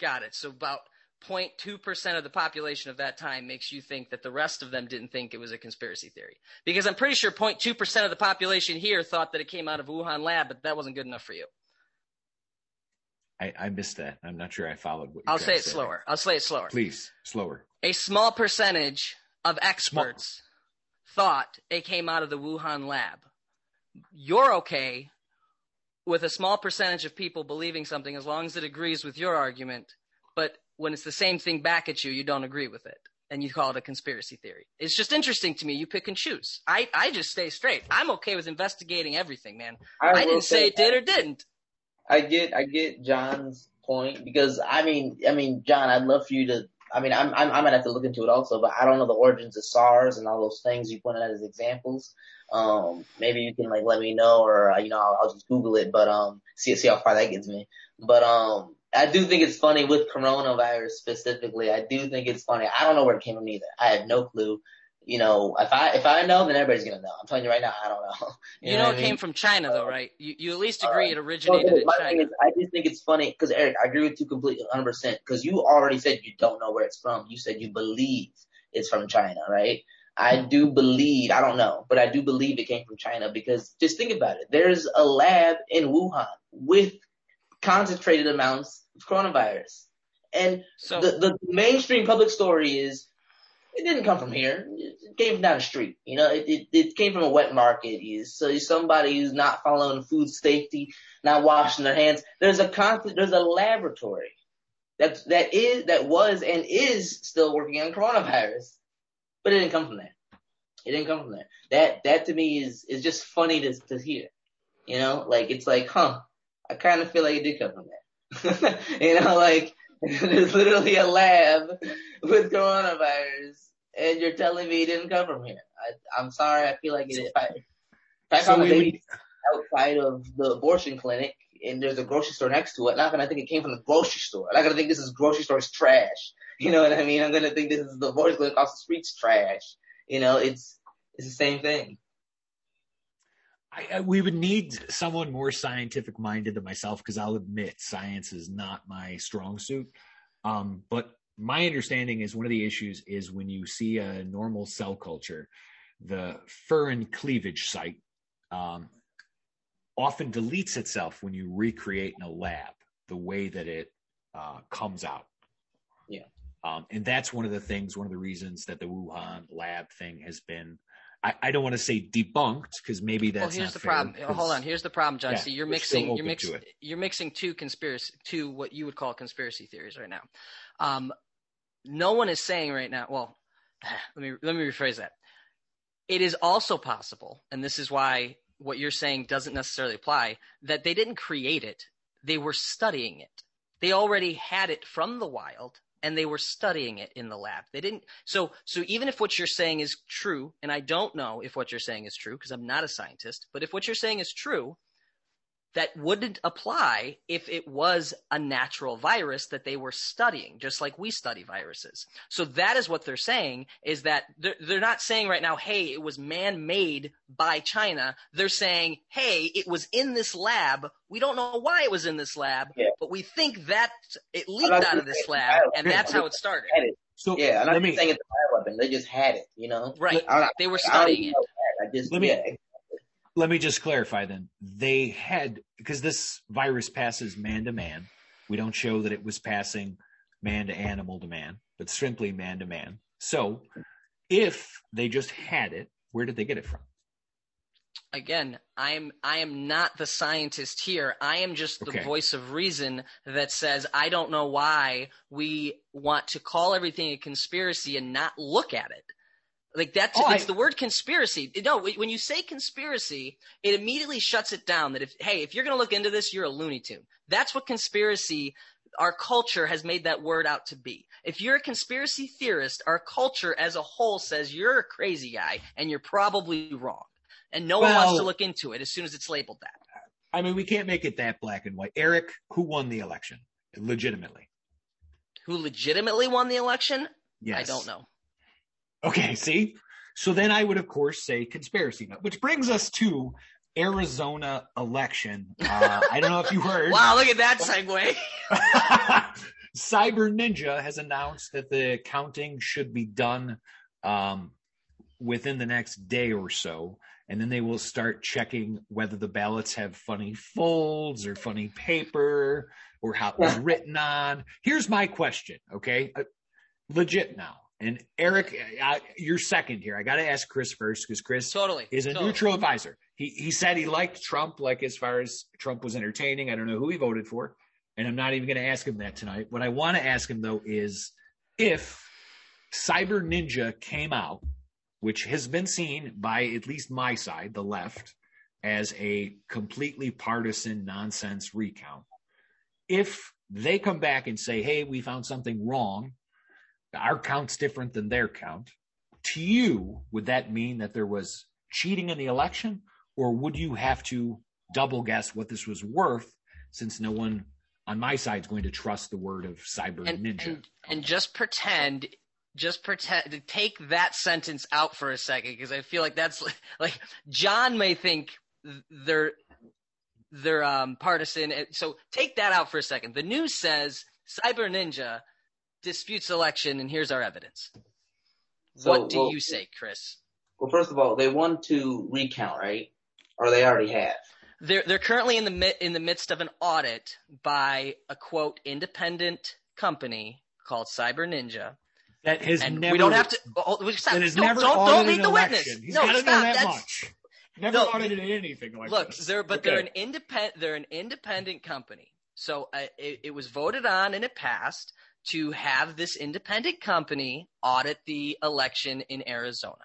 Got it. So about 0.2 percent of the population of that time makes you think that the rest of them didn't think it was a conspiracy theory. Because I'm pretty sure 0.2 percent of the population here thought that it came out of Wuhan lab, but that wasn't good enough for you. I, I missed that. I'm not sure I followed what you I'll say it slower. I'll say it slower. Please, slower. A small percentage of experts thought it came out of the Wuhan lab. You're okay with a small percentage of people believing something as long as it agrees with your argument, but when it's the same thing back at you, you don't agree with it. And you call it a conspiracy theory. It's just interesting to me. You pick and choose. I, I just stay straight. I'm okay with investigating everything, man. I, will didn't say it did or didn't. I get I get John's point because I mean I mean John I'd love for you to I mean I'm I'm, I'm gonna have to look into it also but I don't know the origins of SARS and all those things you pointed out as examples. Um, maybe you can like let me know or uh, you know I'll, I'll just Google it but um see see how far that gets me. But um I do think it's funny with coronavirus specifically. I do think it's funny. I don't know where it came from either. I have no clue. You know, if I if I know, then everybody's gonna know. I'm telling you right now, I don't know. You, know, what it mean? came from China, though, right? You, you at least Uh, agree it originated no, in my thing China. is, I just think it's funny because Eric, I agree with you completely, 100. percent Because you already said you don't know where it's from. You said you believe it's from China, right? I do believe, I don't know, but I do believe it came from China because just think about it. There's a lab in Wuhan with concentrated amounts of coronavirus, and So the the mainstream public story is it didn't come from here. It came from down the street. You know, it it, it came from a wet market. Is so somebody who's not following food safety, not washing their hands. There's a constant. There's a laboratory that that is that was and is still working on coronavirus, but it didn't come from there. It didn't come from there. That that to me is is just funny to to hear. You know, like it's like, huh? I kind of feel like it did come from there. you know, like there's literally a lab with coronavirus, and you're telling me it didn't come from here. I, I'm sorry. I feel like it. If I, if I So found a baby outside of the abortion clinic and there's a grocery store next to it, I'm not gonna think it came from the grocery store. I'm not gonna think this is grocery store's trash. You know what I mean? I'm gonna think this is the abortion clinic across the street's trash. You know, it's it's the same thing. I, we would need someone more scientific minded than myself because I'll admit science is not my strong suit. Um, but my understanding is one of the issues is when you see a normal cell culture, the furin cleavage site um, often deletes itself when you recreate in a lab the way that it uh, comes out. Yeah. Um, and that's one of the things, one of the reasons that the Wuhan lab thing has been I, I don't want to say debunked because maybe well, that's here's not the problem. Hold on. Here's the problem, John. Yeah, See, you're mixing. You're mixing. You're mixing two conspiracy, two what you would call conspiracy theories right now. Um, no one is saying right now. Well, let me let me rephrase that. It is also possible, and this is why what you're saying doesn't necessarily apply. That they didn't create it; they were studying it. They already had it from the wild, and they were studying it in the lab. They didn't. So, so even if what you're saying is true, and I don't know if what you're saying is true because I'm not a scientist, but if what you're saying is true, that wouldn't apply if it was a natural virus that they were studying, just like we study viruses. So that is what they're saying is that they're, they're not saying right now, hey, it was man made by China. They're saying, hey, it was in this lab. We don't know why it was in this lab, Yeah. but we think that it leaked out of this lab, and that's how it started. It. So Yeah, I'm not me saying it's a bioweapon. They just had it. You know. Right. I don't, They were studying it. I just Let me- yeah. Let me just clarify then. They had because this virus passes man to man. We don't show that it was passing man to animal to man, but simply man to man. So if they just had it, where did they get it from? again i'm i am not the scientist here i am just the Okay. voice of reason that says i don't know why we want to call everything a conspiracy and not look at it like that's Oh, it's I- the word conspiracy no when you say conspiracy it immediately shuts it down that if hey if you're going to look into this you're a looney tune that's what conspiracy our culture has made that word out to be. If you're a conspiracy theorist, our culture as a whole says you're a crazy guy and you're probably wrong. And no one wants to look into it as soon as it's labeled that. I mean, we can't make it that black and white. Eric, who won the election legitimately? Who legitimately won the election? Yes. I don't know. Okay, see? So then I would, of course, say conspiracy nut, which brings us to Arizona election. Uh, I don't know if you heard. Wow, look at that segue. Cyber Ninja has announced that the counting should be done um, within the next day or so. And then they will start checking whether the ballots have funny folds or funny paper or how it was written on. Here's my question, okay? Uh, legit now. And Eric, uh, you're second here. I got to ask Chris first because Chris totally. is a totally. neutral advisor. He he said he liked Trump, like as far as Trump was entertaining. I don't know who he voted for, and I'm not even going to ask him that tonight. What I want to ask him though is if Cyber Ninja came out, which has been seen by at least my side, the left, as a completely partisan nonsense recount. If they come back and say, "Hey, we found something wrong," our count's different than their count to you, would that mean that there was cheating in the election, or would you have to double guess what this was worth since no one on my side is going to trust the word of Cyber and, Ninja? and and just pretend just pretend to take that sentence out for a second because I feel like that's like, like John may think they're they're um, partisan. So take that out for a second. The news says Cyber Ninja disputes election, and here's our evidence. So, what do well- you say, Chris? Well, first of all, they want to recount, right? Or they already have. They're they're currently in the mi- in the midst of an audit by a quote independent company called Cyber Ninja. that has and never we don't have to. Oh, we- stop. that has don't, never don't, audited don't lead the election. witness. He's no, got to stop. know that That's, much. Never No, audited anything like look, this. they're but Okay. they're an independent. They're an independent company. So uh, it, it was voted on and it passed to have this independent company audit the election in Arizona.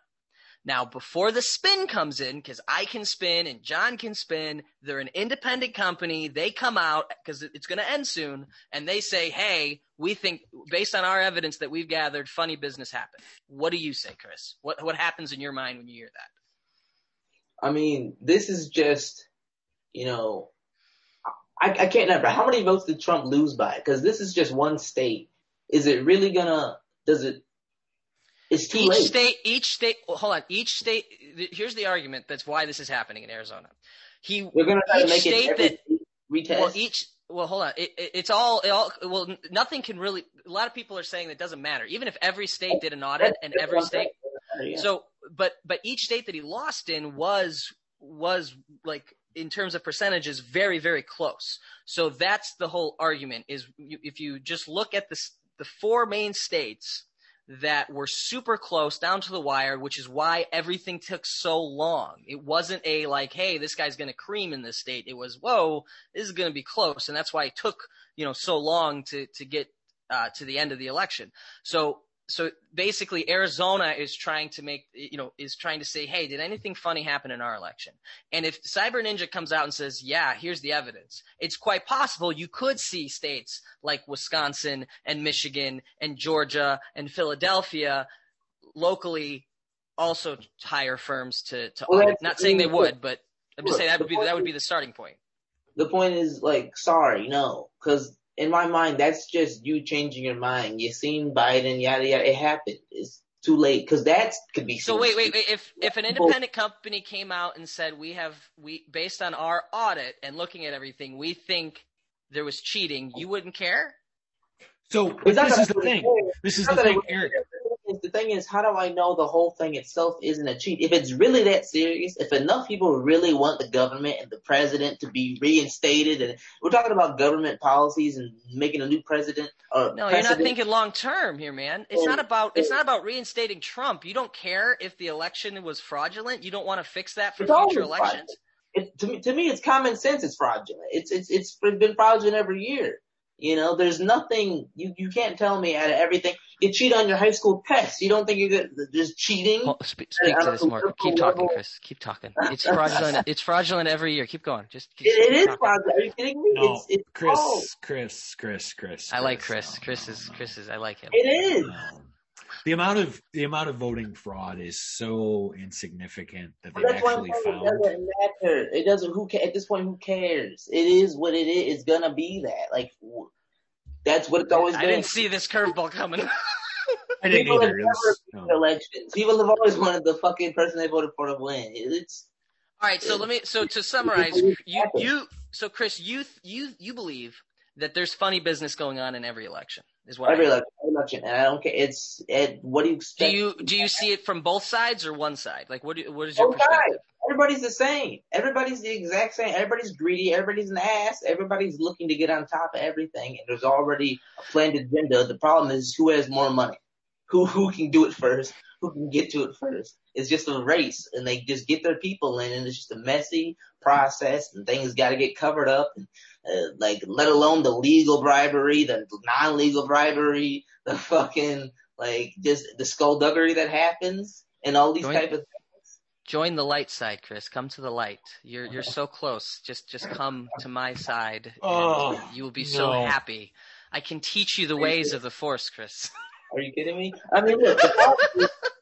Now, before the spin comes in, because I can spin and John can spin, they're an independent company. They come out because it's going to end soon, and they say, "Hey, we think based on our evidence that we've gathered, funny business happened." What do you say, Chris? What what happens in your mind when you hear that? I mean, this is just, you know, I, I can't remember. How many votes did Trump lose by? Because this is just one state. Is it really gonna, does it, it's too each late. state, each state. Well, hold on. Each state. th- Here's the argument. That's why this is happening in Arizona. He They're gonna try to make state it every that- retest. well each well hold on. It, it, it's all it all well nothing can really. A lot of people are saying that doesn't matter. Even if every state did an audit and every state. So, but but each state that he lost in was was like in terms of percentages very very close. So that's the whole argument. Is if you just look at the the four main states that were super close down to the wire, which is why everything took so long. It wasn't a like, hey, this guy's going to cream in this state. It was, whoa, this is going to be close, and that's why it took you know so long to to get uh, to the end of the election. So so basically, Arizona is trying to make you know is trying to say, hey, did anything funny happen in our election? And if Cyber Ninja comes out and says, yeah, here's the evidence, it's quite possible you could see states like Wisconsin and Michigan and Georgia and Philadelphia locally also hire firms to, to Well, audit. Not saying they would, but I'm just saying that would be that would be the starting point. the point is like, sorry, no, because in my mind, that's just you changing your mind. You seen Biden, yada yada. It happened. It's too late because that could be. So wait, wait, wait. If if an People- independent company came out and said we have we based on our audit and looking at everything, we think there was cheating, you wouldn't care? so but It's this is the thing. This is the thing, wouldn't Eric. The thing is, how do I know the whole thing itself isn't a cheat? If it's really that serious, if enough people really want the government and the president to be reinstated, and we're talking about government policies and making a new president. Or No, you're not thinking long term here, man. It's not about it's not about reinstating Trump. You don't care if the election was fraudulent. You don't want to fix that for It's future elections. It, to me, to me, it's common sense. It's fraudulent. It's it's it's been fraudulent every year. You know, there's nothing you you can't tell me out of everything. You cheat on your high school tests. You don't think you're good, just cheating? Well, spe- speak to this more. Keep talking, Chris. Keep talking. It's fraudulent. it's fraudulent every year. Keep going. Just. It, it is fraudulent. Are you kidding me? No, it's it's Chris, false. Chris, Chris, Chris. I like Chris. Chris is Chris is. I like him. It is. No. The amount of the amount of voting fraud is so insignificant that they've That's why I'm actually found. it doesn't matter. It doesn't. Who ca- at this point? Who cares? It is what it is. It's gonna be that. Like w- that's what it's always I been. didn't see this curveball coming. I didn't People have either. It was- never no. Oh. elections. People have always wanted the fucking person they voted for to win. It's All right, so let me. So to summarize, you you so Chris, you you you believe that there's funny business going on in every election, is what every I election, and I don't care. It's it. What do you do. You do you see it from both sides or one side? Like, what do, what is your Both perspective? sides. Everybody's the same. Everybody's the exact same. Everybody's greedy. Everybody's an ass. Everybody's looking to get on top of everything, and there's already a planned agenda. The problem is who has more money, who who can do it first, who can get to it first. It's just a race, and they just get their people in, and it's just a messy process, and things got to get covered up, and uh, like let alone the legal bribery, the non-legal bribery, the fucking like just the skullduggery that happens, and all these Join- type of things. Join the light side, Chris. Come to the light. You're you're so close. Just just come to my side. and Oh, you will be so happy. I can teach you the ways of the force, Chris. Are you kidding me? I mean, look, the problem is-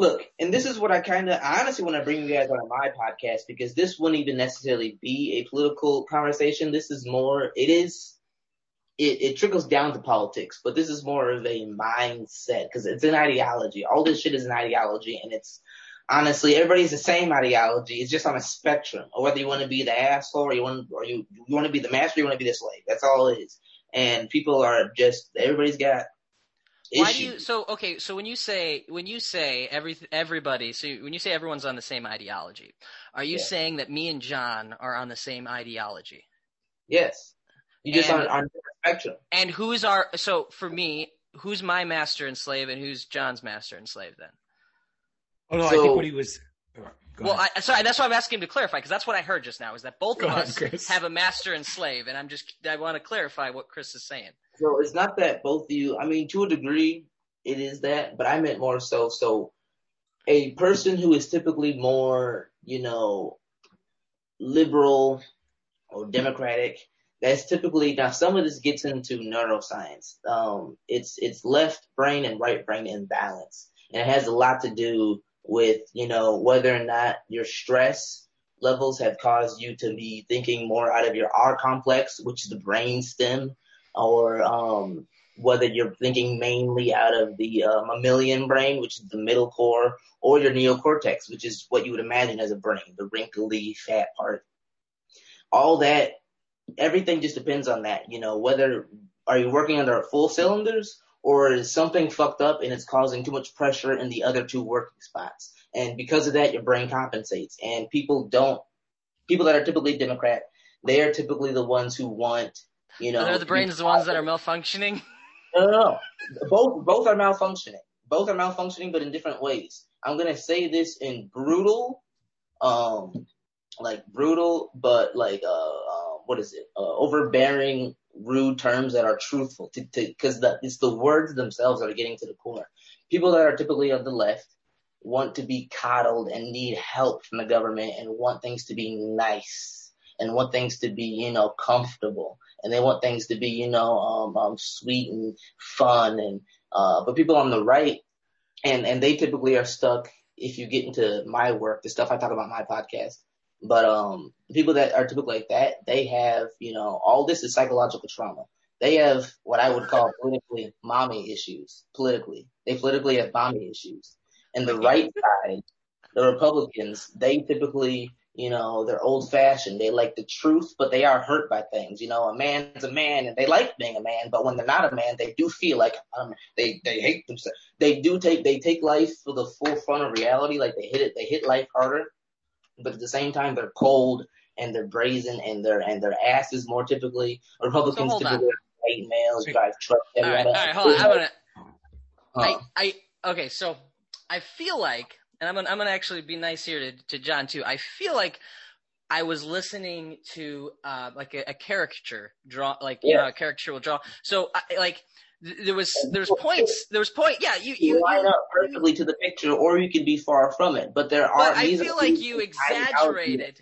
look, and this is what I kind of, honestly want to bring you guys on my podcast because this wouldn't even necessarily be a political conversation. This is more, it is, it, it trickles down to politics, but this is more of a mindset because it's an ideology. All this shit is an ideology, and it's honestly everybody's the same ideology. It's just on a spectrum, or whether you want to be the asshole or you want, or you you want to be the master, you want to be the slave. That's all it is. And people are just everybody's got. Why do you? So okay, so when you say when you say every everybody, so when you say everyone's on the same ideology, are you Yeah. saying that me and John are on the same ideology? Yes. You just And- on on different spectrum. And who's our? So for me, who's my master and slave, and who's John's master and slave? Then. Oh no, I think what he was. Well. I, sorry, that's why I'm asking him to clarify because that's what I heard just now is that both Go of ahead, us Chris. have a master and slave, and I'm just I want to clarify what Chris is saying. So it's not that both of you. I mean, to a degree, it is that, but I meant more so. So a person who is typically more, you know, liberal or democratic. That's typically now some of this gets into neuroscience. Um, it's it's left brain and right brain imbalance, and it has a lot to do with you know whether or not your stress levels have caused you to be thinking more out of your R complex, which is the brain stem, or um, whether you're thinking mainly out of the uh, mammalian brain, which is the middle core, or your neocortex, which is what you would imagine as a brain, the wrinkly fat part. All that, everything just depends on that. You know, whether are you working under full cylinders or is something fucked up and it's causing too much pressure in the other two working spots. And because of that, your brain compensates. And people don't, people that are typically Democrat, they are typically the ones who want, you know, Are the brains the ones that are malfunctioning? no, no, no. Both both are malfunctioning. Both are malfunctioning, but in different ways. I'm gonna say this in brutal, um, like brutal, but like uh, uh what is it? Uh, overbearing, rude terms that are truthful. To because the it's the words themselves that are getting to the core. People that are typically on the left want to be coddled and need help from the government and want things to be nice and want things to be you know comfortable and they want things to be, you know, um, um, sweet and fun and, uh, but people on the right and, and they typically are stuck if you get into my work, the stuff I talk about in my podcast. But, um, people that are typically like that, they have, you know, all this is psychological trauma. They have what I would call politically mommy issues, politically. They politically have mommy issues. And the right side, the Republicans, they typically you know, they're old fashioned. They like the truth, but they are hurt by things. You know, a man's a man and they like being a man, but when they're not a man, they do feel like um, they, they hate themselves. They do take, they take life for the full front of reality. Like they hit it, they hit life harder, but at the same time, they're cold and they're brazen and their, and their ass is more typically Republicans hold on. typically white males Sweet. drive trucks. All right, all everybody- right, hold on. I'm gonna. Huh. I, I okay, so I feel like, and I'm gonna, I'm gonna actually be nice here to, to John too. I feel like I was listening to uh, like a, a, caricature draw, like yeah. you know, a caricature will draw. So I, like there was there was points there was point yeah you you, you line up perfectly to the picture or you can be far from it but there are but i feel like you exaggerated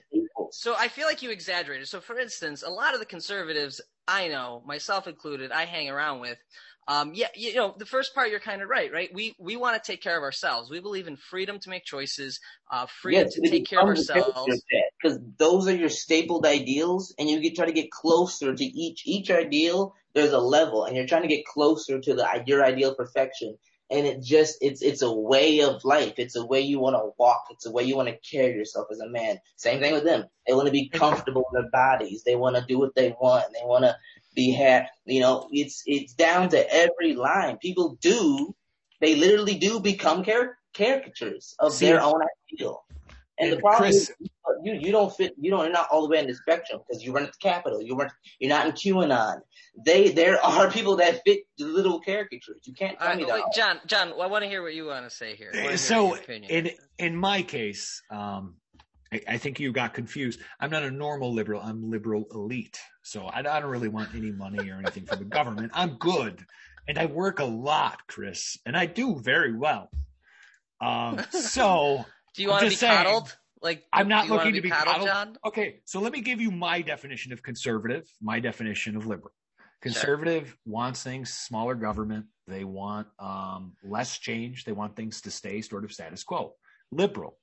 so i feel like you exaggerated so for instance a lot of the conservatives i know myself included i hang around with um, yeah, you know, the first part you're kind of right, right? We we want to take care of ourselves. We believe in freedom to make choices, uh, freedom yes, to take care of ourselves. Because those are your stapled ideals, and you get try to get closer to each each ideal. There's a level, and you're trying to get closer to the your ideal perfection. And it just it's it's a way of life. It's a way you want to walk. It's a way you want to carry yourself as a man. Same thing with them. They want to be comfortable in their bodies. They want to do what they want. They want to be had, you know, it's, it's down to every line. People do, they literally do become car- caricatures of See, their own ideal. And, and the problem Chris, is you, you don't fit, you don't, you're not all the way in the spectrum because you run at the Capitol. You weren't, you're not in QAnon. They, there are people that fit the little caricatures. You can't tell me that. Wait, John, John, I want to hear what you want to say here. So in, in my case, um, I, I, think you got confused. I'm not a normal liberal. I'm liberal elite. So I, I don't really want any money or anything from the government. I'm good. And I work a lot, Chris, and I do very well. Um, so do you want to be saying, coddled? Like I'm not looking to be, coddled, John? Okay, so let me give you my definition of conservative, my definition of liberal. Conservative sure. wants things smaller government. They want um, less change. They want things to stay sort of status quo. Liberal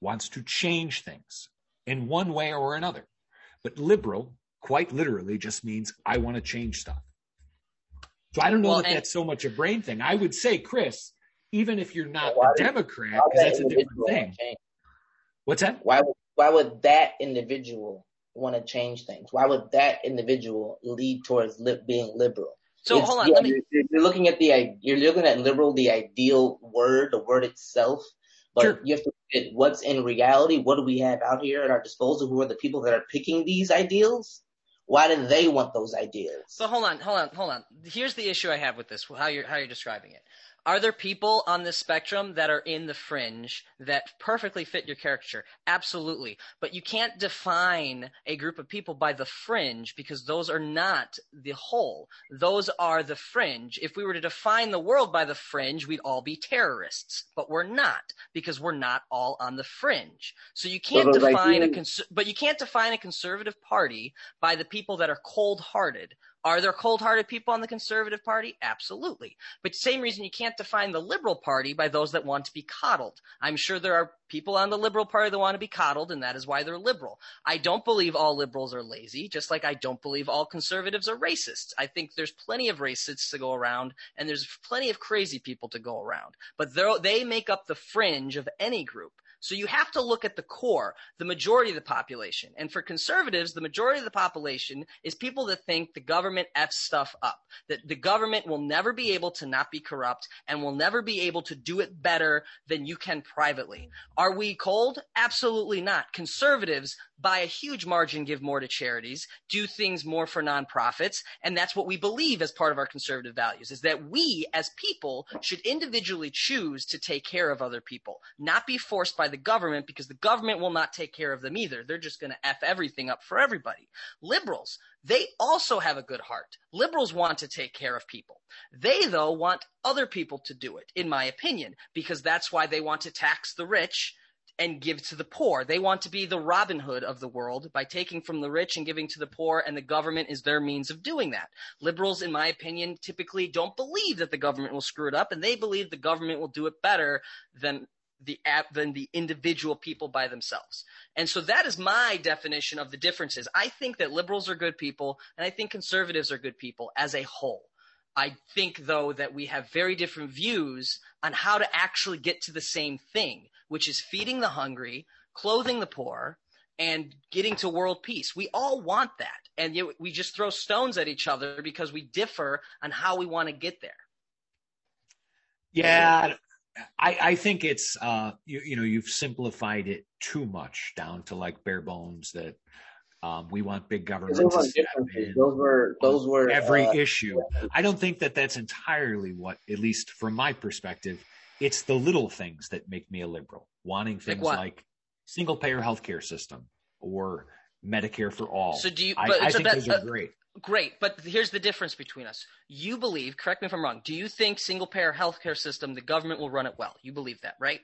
wants to change things in one way or another. But liberal, quite literally, just means I want to change stuff. So I don't know well, that that's so much a brain thing. I would say, Chris, even if you're not a Democrat, because that's a different thing. What's that? Why would, why would that individual want to change things? Why would that individual lead towards li- being liberal? So it's, hold on, yeah, me... you're, you're, looking at the you're looking at liberal, the ideal word, the word itself, but sure. you have to look at what's in reality. What do we have out here at our disposal? Who are the people that are picking these ideals? Why do they want those ideals? So hold on, hold on, hold on. Here's the issue I have with this. How you're how you're describing it. Are there people on the spectrum that are in the fringe that perfectly fit your caricature? Absolutely. But you can't define a group of people by the fringe because those are not the whole. Those are the fringe. If we were to define the world by the fringe, we'd all be terrorists. But we're not because we're not all on the fringe. So you can't define a cons- but you can't define a conservative party by the people that are cold-hearted are there cold hearted people on the conservative party? Absolutely. But same reason you can't define the liberal party by those that want to be coddled. I'm sure there are people on the liberal party that want to be coddled and that is why they're liberal. I don't believe all liberals are lazy, just like I don't believe all conservatives are racist. I think there's plenty of racists to go around and there's plenty of crazy people to go around. But they make up the fringe of any group. So you have to look at the core, the majority of the population. And for conservatives, the majority of the population is people that think the government F's stuff up, that the government will never be able to not be corrupt and will never be able to do it better than you can privately. Are we cold? Absolutely not. Conservatives by a huge margin give more to charities, do things more for nonprofits, and that's what we believe as part of our conservative values is that we as people should individually choose to take care of other people, not be forced by the government because the government will not take care of them either. They're just going to F everything up for everybody. Liberals, they also have a good heart. Liberals want to take care of people. They, though, want other people to do it, in my opinion, because that's why they want to tax the rich and give to the poor. They want to be the Robin Hood of the world by taking from the rich and giving to the poor, and the government is their means of doing that. Liberals, in my opinion, typically don't believe that the government will screw it up, and they believe the government will do it better than the than the individual people by themselves. And so that is my definition of the differences. I think that liberals are good people, and I think conservatives are good people as a whole. I think, though, that we have very different views on how to actually get to the same thing, which is feeding the hungry, clothing the poor, and getting to world peace. We all want that. And yet we just throw stones at each other because we differ on how we want to get there. Yeah, I, I think it's uh, you, you know you've simplified it too much down to like bare bones that um, we want big government. Those, those were those were every uh, issue. I don't think that that's entirely what, at least from my perspective, it's the little things that make me a liberal. Wanting things like, like single payer healthcare system, or Medicare for all. So do you? I, But I it's a think bet- those are uh, great. Great, but here's the difference between us. You believe, correct me if I'm wrong, do you think single payer healthcare system, the government will run it well? You believe that, right?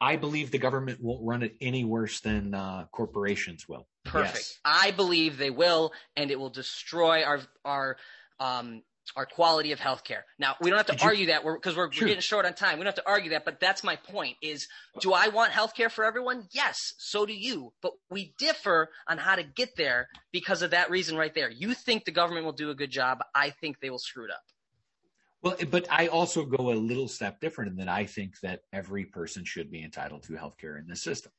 I believe the government won't run it any worse than uh, corporations will. Perfect. Yes. I believe they will, and it will destroy our our um our quality of healthcare. Now we don't have to Did you- argue that because we're, we're Sure. getting short on time. We don't have to argue that, but that's my point. Is do I want healthcare for everyone? Yes, so do you. But we differ on how to get there because of that reason right there. You think the government will do a good job. I think they will screw it up. Well, but I also go a little step different in that I think that every person should be entitled to health care in this system.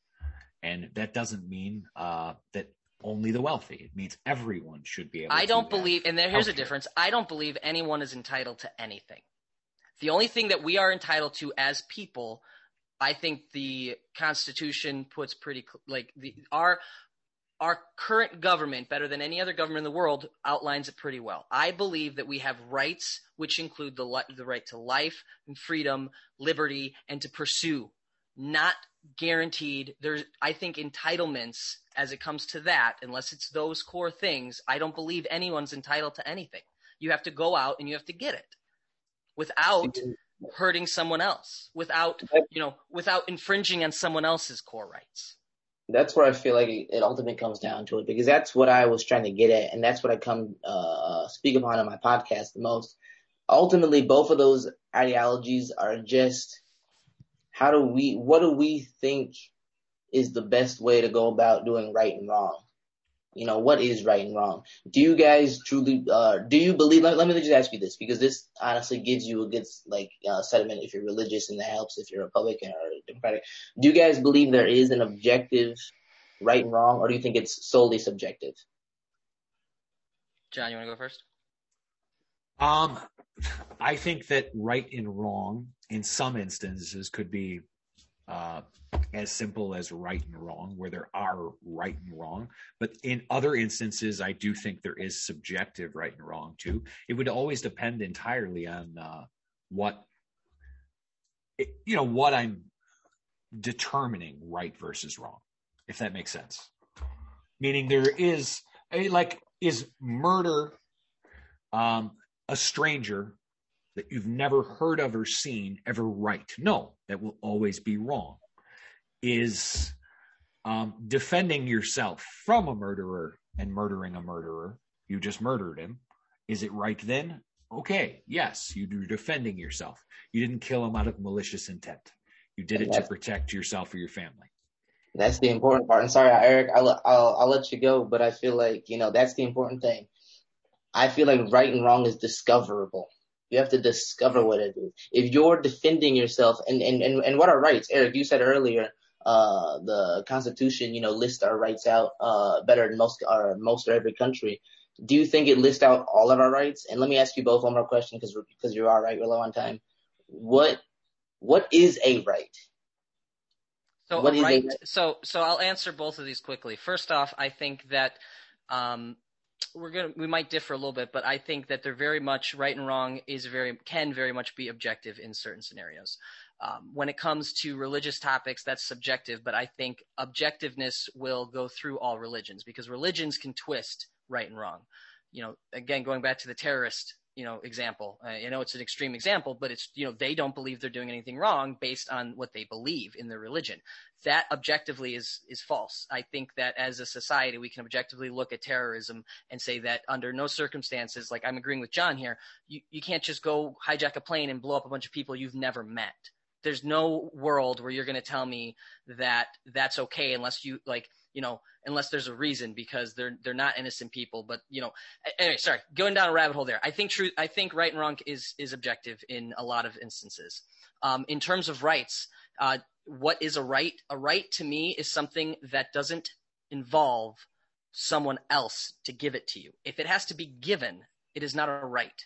And that doesn't mean uh, that only the wealthy. It means everyone should be able I don't have believe, and there, here's a difference. I don't believe anyone is entitled to anything. The only thing that we are entitled to as people, I think the Constitution puts pretty like the our our current government, better than any other government in the world, outlines it pretty well. I believe that we have rights, which include the the right to life and freedom, liberty, and to pursue. Not guaranteed. There's, I think, entitlements as it comes to that, unless it's those core things. I don't believe anyone's entitled to anything. You have to go out and you have to get it without hurting someone else, without you know, without infringing on someone else's core rights. that's where I feel like it, ultimately comes down to it because that's what I was trying to get at, and that's what I come uh, speak upon in my podcast the most. Ultimately, both of those ideologies are just how do we, what do we think is the best way to go about doing right and wrong? You know, what is right and wrong? Do you guys truly, uh, do you believe, let, let me just ask you this because this honestly gives you a good, like, uh, sentiment if you're religious and that helps if you're Republican or Democratic. Do you guys believe there is an objective right and wrong or do you think it's solely subjective? John, you want to go first? Um, I think that right and wrong in some instances could be uh, as simple as right and wrong, where there are right and wrong. But in other instances, I do think there is subjective right and wrong too. It would always depend entirely on uh, what, you know, what I'm determining right versus wrong, if that makes sense. Meaning there is like, is murder um, a stranger that you've never heard of or seen ever right? No, that will always be wrong. Is um, defending yourself from a murderer and murdering a murderer, you just murdered him. Is it right then? Okay, yes, you do defending yourself. You didn't kill him out of malicious intent. You did it to protect yourself or your family. That's the important part. And sorry, Eric, I'll, I'll, I'll let you go, but I feel like, you know, that's the important thing. I feel like right and wrong is discoverable. You have to discover what it is. If you're defending yourself and, and, and, and what are rights? Eric, you said earlier, uh, the Constitution, you know, lists our rights out, uh, better than most, or most or every country. Do you think it lists out all of our rights? And let me ask you both one more question because, because you are right, we're low on time. What, what is a right? So What a is a right. right? So so I'll answer both of these quickly. First off, I think that um, we're gonna we might differ a little bit, but I think that they're very much right and wrong is very can very much be objective in certain scenarios. Um, when it comes to religious topics, that's subjective, but I think objectiveness will go through all religions because religions can twist right and wrong. You know, again, going back to the terrorist, you know, example. You know, it's an extreme example, but it's you know they don't believe they're doing anything wrong based on what they believe in their religion. That objectively is is false. I think that as a society, we can objectively look at terrorism and say that under no circumstances, like I'm agreeing with John here, you, you can't just go hijack a plane and blow up a bunch of people you've never met. There's no world where you're going to tell me that that's okay unless you like, you know, unless there's a reason because they're they're not innocent people. But you know, anyway, sorry, going down a rabbit hole there. I think truth. I think right and wrong is is objective in a lot of instances. Um, in terms of rights, uh, what is a right? A right to me is something that doesn't involve someone else to give it to you. If it has to be given, it is not a right.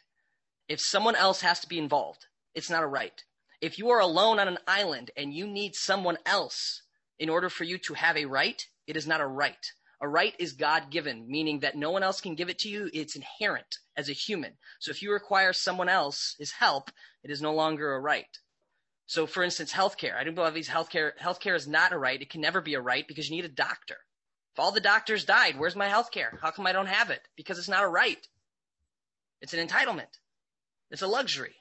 If someone else has to be involved, it's not a right. If you are alone on an island and you need someone else in order for you to have a right, it is not a right. A right is God given, meaning that no one else can give it to you. It's inherent as a human. So if you require someone else's help, it is no longer a right. So for instance, healthcare. I don't believe these healthcare healthcare is not a right. It can never be a right because you need a doctor. If all the doctors died, where's my healthcare? How come I don't have it? Because it's not a right. It's an entitlement. It's a luxury.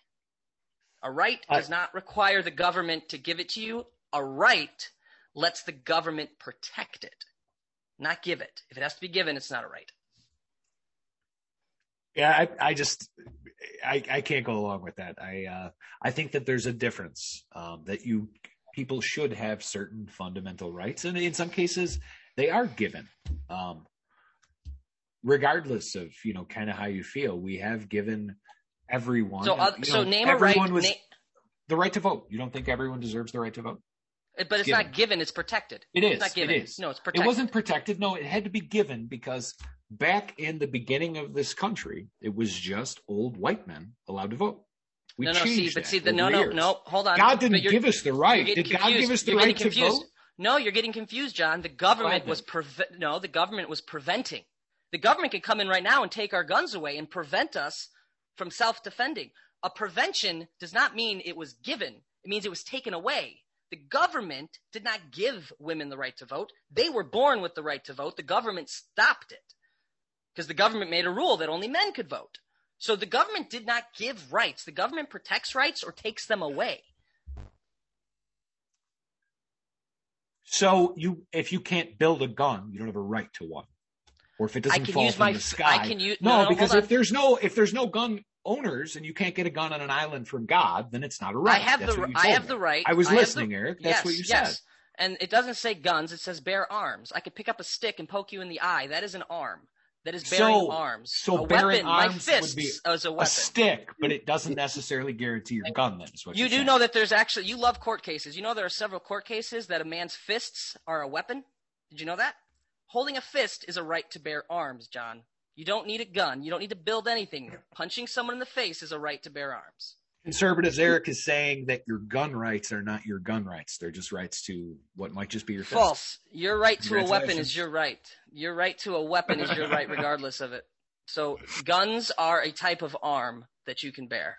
A right I- does not require the government to give it to you. A right lets the government protect it, not give it. If it has to be given, it's not a right. Yeah, I, I just I, I can't go along with that. I uh, I think that there's a difference um, that you people should have certain fundamental rights, and in some cases they are given, um, regardless of you know kind of how you feel. We have given everyone. So, uh, so know, name a right. was na- the right to vote. You don't think everyone deserves the right to vote? But it's given. not given; it's protected. It is. It's not given. It is. No, it's protected. It wasn't protected. No, it had to be given because back in the beginning of this country, it was just old white men allowed to vote. We no, no. See, but that see, the, no, no, years. no. Hold on. God didn't give us the right. Did God give us the You're right to vote? No, you're getting confused, John. The government was preve- no, the government was preventing. The government could come in right now and take our guns away and prevent us from self-defending. A prevention does not mean it was given. It means it was taken away. The government did not give women the right to vote. They were born with the right to vote. The government stopped it because the government made a rule that only men could vote. So the government did not give rights. The government protects rights or takes them away. So you, if you can't build a gun, you don't have a right to one. Or if it doesn't fall from my the sky. I can use- no, no, no, because if there's no if there's no gun owners and you can't get a gun on an island from God, then it's not a right. I have That's the I have me. the right. I was the- listening, Eric. That's yes, what you yes. said. And it doesn't say guns. It says bear arms. I could pick up a stick and poke you in the eye. That is an arm. That is bearing So- arms. so a bearing weapon, my arms would fists be is a A stick, but it doesn't necessarily guarantee your gun. Then is what you do saying. know that there's actually you love court cases. You know there are several court cases that a man's fists are a weapon. Did you know that? Holding a fist is a right to bear arms, John. You don't need a gun. You don't need to build anything. Punching someone in the face is a right to bear arms. conservatives. Eric is saying that your gun rights are not your gun rights; they're just rights to what might just be your fist. False. Your right to a weapon is your right. Your right to a weapon is your right, regardless of it. So guns are a type of arm that you can bear.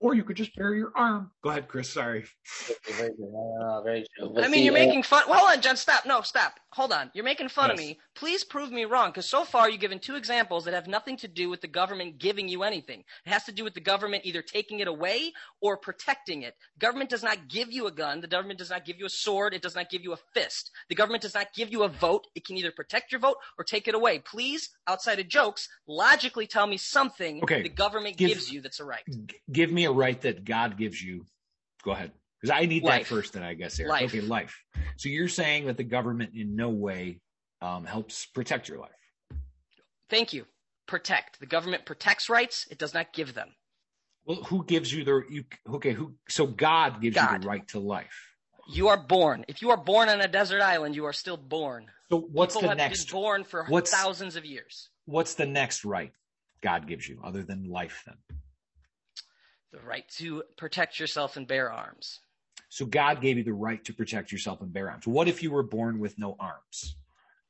Or you could just bear your arm. Go ahead, Chris. Sorry. Uh, very true. But I mean, see, you're uh, making fun. Well, hold on, John. Stop. No, stop. Hold on. You're making fun of me. Please prove me wrong, because so far you've given two examples that have nothing to do with the government giving you anything. It has to do with the government either taking it away or protecting it. Government does not give you a gun. The government does not give you a sword. It does not give you a fist. The government does not give you a vote. It can either protect your vote or take it away. Please, outside of jokes, logically tell me something Okay. the government Give- gives you that's a right. G- give me a right that God gives you. Go ahead. Because I need Life. that first, then I guess, Eric. Life. Okay, life. So you're saying that the government in no way um, helps protect your life. Thank you. Protect. The government protects rights. It does not give them. Well, who gives you the you? Okay, who? So God gives you the right to life. You are born. If you are born on a desert island, you are still born. So what's People the have next? been born for what's- thousands of years. What's the next right God gives you other than life? Then. The right to protect yourself and bear arms. So God gave you the right to protect yourself and bear arms. What if you were born with no arms?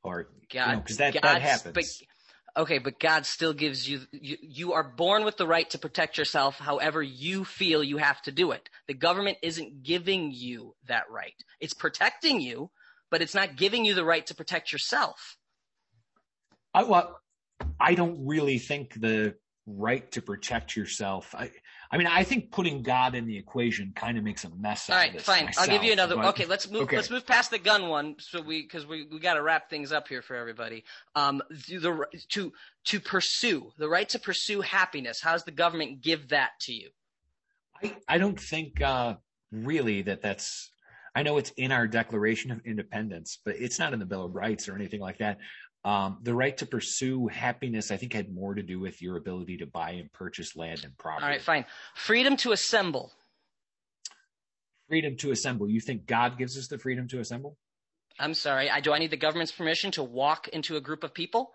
Or God, because that that happens. But, okay, but God still gives you, you. You are born with the right to protect yourself. However, you feel you have to do it. The government isn't giving you that right. It's protecting you, but it's not giving you the right to protect yourself. I, well, I don't really think the right to protect yourself. I, I mean, I think putting God in the equation kind of makes a mess All out right, of this. All right, fine. I'll give you another. but- Okay, let's move. okay. Let's move past the gun one, so we because we we got to wrap things up here for everybody. Um, the, the to to pursue the right to pursue happiness. How does the government give that to you? I, I don't think uh, really that that's. I know it's in our Declaration of Independence, but it's not in the Bill of Rights or anything like that. Um, the right to pursue happiness, I think, had more to do with your ability to buy and purchase land and property. All right, fine. Freedom to assemble. Freedom to assemble. You think God gives us the freedom to assemble? I'm sorry. I do. I need the government's permission to walk into a group of people.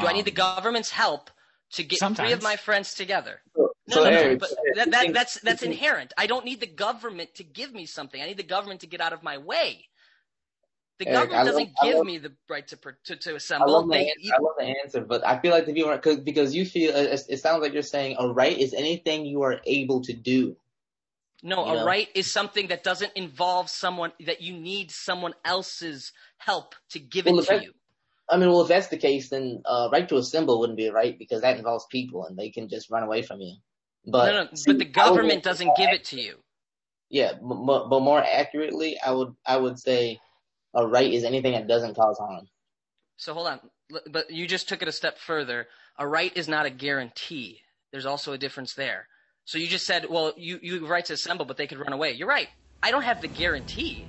Do I need the Um, government's help to get three of my friends together? So, No, so no, no, Eric, but so that, that, that's that's inherent. I don't need the government to give me something. I need the government to get out of my way. The Eric, government doesn't I give love- me the right to to, to I assemble. love, the, They, an- I love the answer, but I feel like you were cause, because you feel it, it sounds like you're saying a right is anything you are able to do. No, You a know? right is something that doesn't involve someone that you need someone else's help to give Well, it to you. I mean, well, if that's the case, then uh, right to assemble wouldn't be a right because that involves people and they can just run away from you. But no, no, see, but the government doesn't give it to you. Yeah, but, but more accurately, I would I would say a right is anything that doesn't cause harm. So hold on, but you just took it a step further. A right is not a guarantee. There's also a difference there. So you just said, well, you you have right to assemble, but they could run away. You're right. I don't have the guarantee.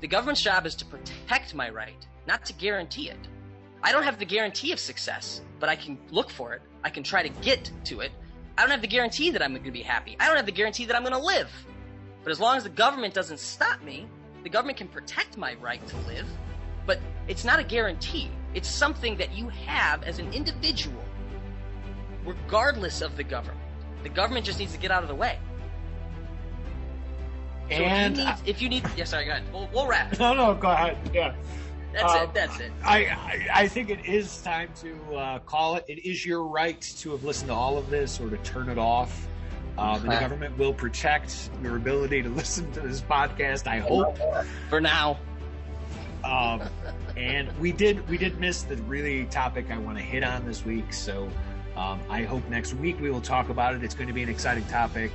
The government's job is to protect my right, not to guarantee it. I don't have the guarantee of success, but I can look for it. I can try to get to it. I don't have the guarantee that I'm going to be happy. I don't have the guarantee that I'm going to live. But as long as the government doesn't stop me, the government can protect my right to live. But it's not a guarantee. It's something that you have as an individual, regardless of the government. The government just needs to get out of the way. So And if you need, if you need yeah, sorry, go ahead. We'll, we'll wrap it. no, no, go ahead. Yeah. That's Um, it. That's it. I, I I think it is time to uh, call it. It is your right to have listened to all of this or to turn it off. Um, and the government will protect your ability to listen to this podcast. I hope. For now. Um, and we did we did miss the really topic I want to hit on this week. So um, I hope next week we will talk about it. It's going to be an exciting topic.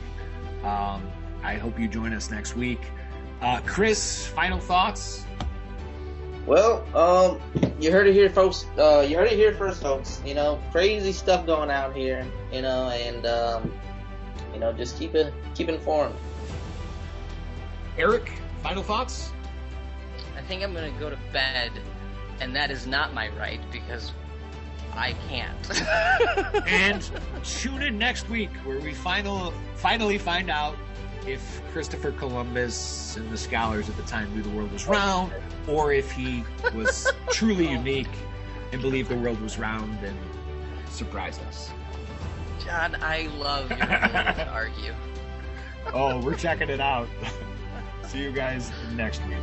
Um, I hope you join us next week. Uh, Chris, final thoughts. Well, um, you heard it here, folks. Uh, you heard it here first, folks. You know, crazy stuff going out here. You know, and um, you know, just keep it keep informed. Eric, final thoughts. I think I'm gonna go to bed, and that is not my right because I can't. and tune in next week where we final finally find out if Christopher Columbus and the scholars at the time knew the world was round, or if he was truly unique and believed the world was round and surprised us. John, I love your ability to argue. Oh, we're checking it out. See you guys next week.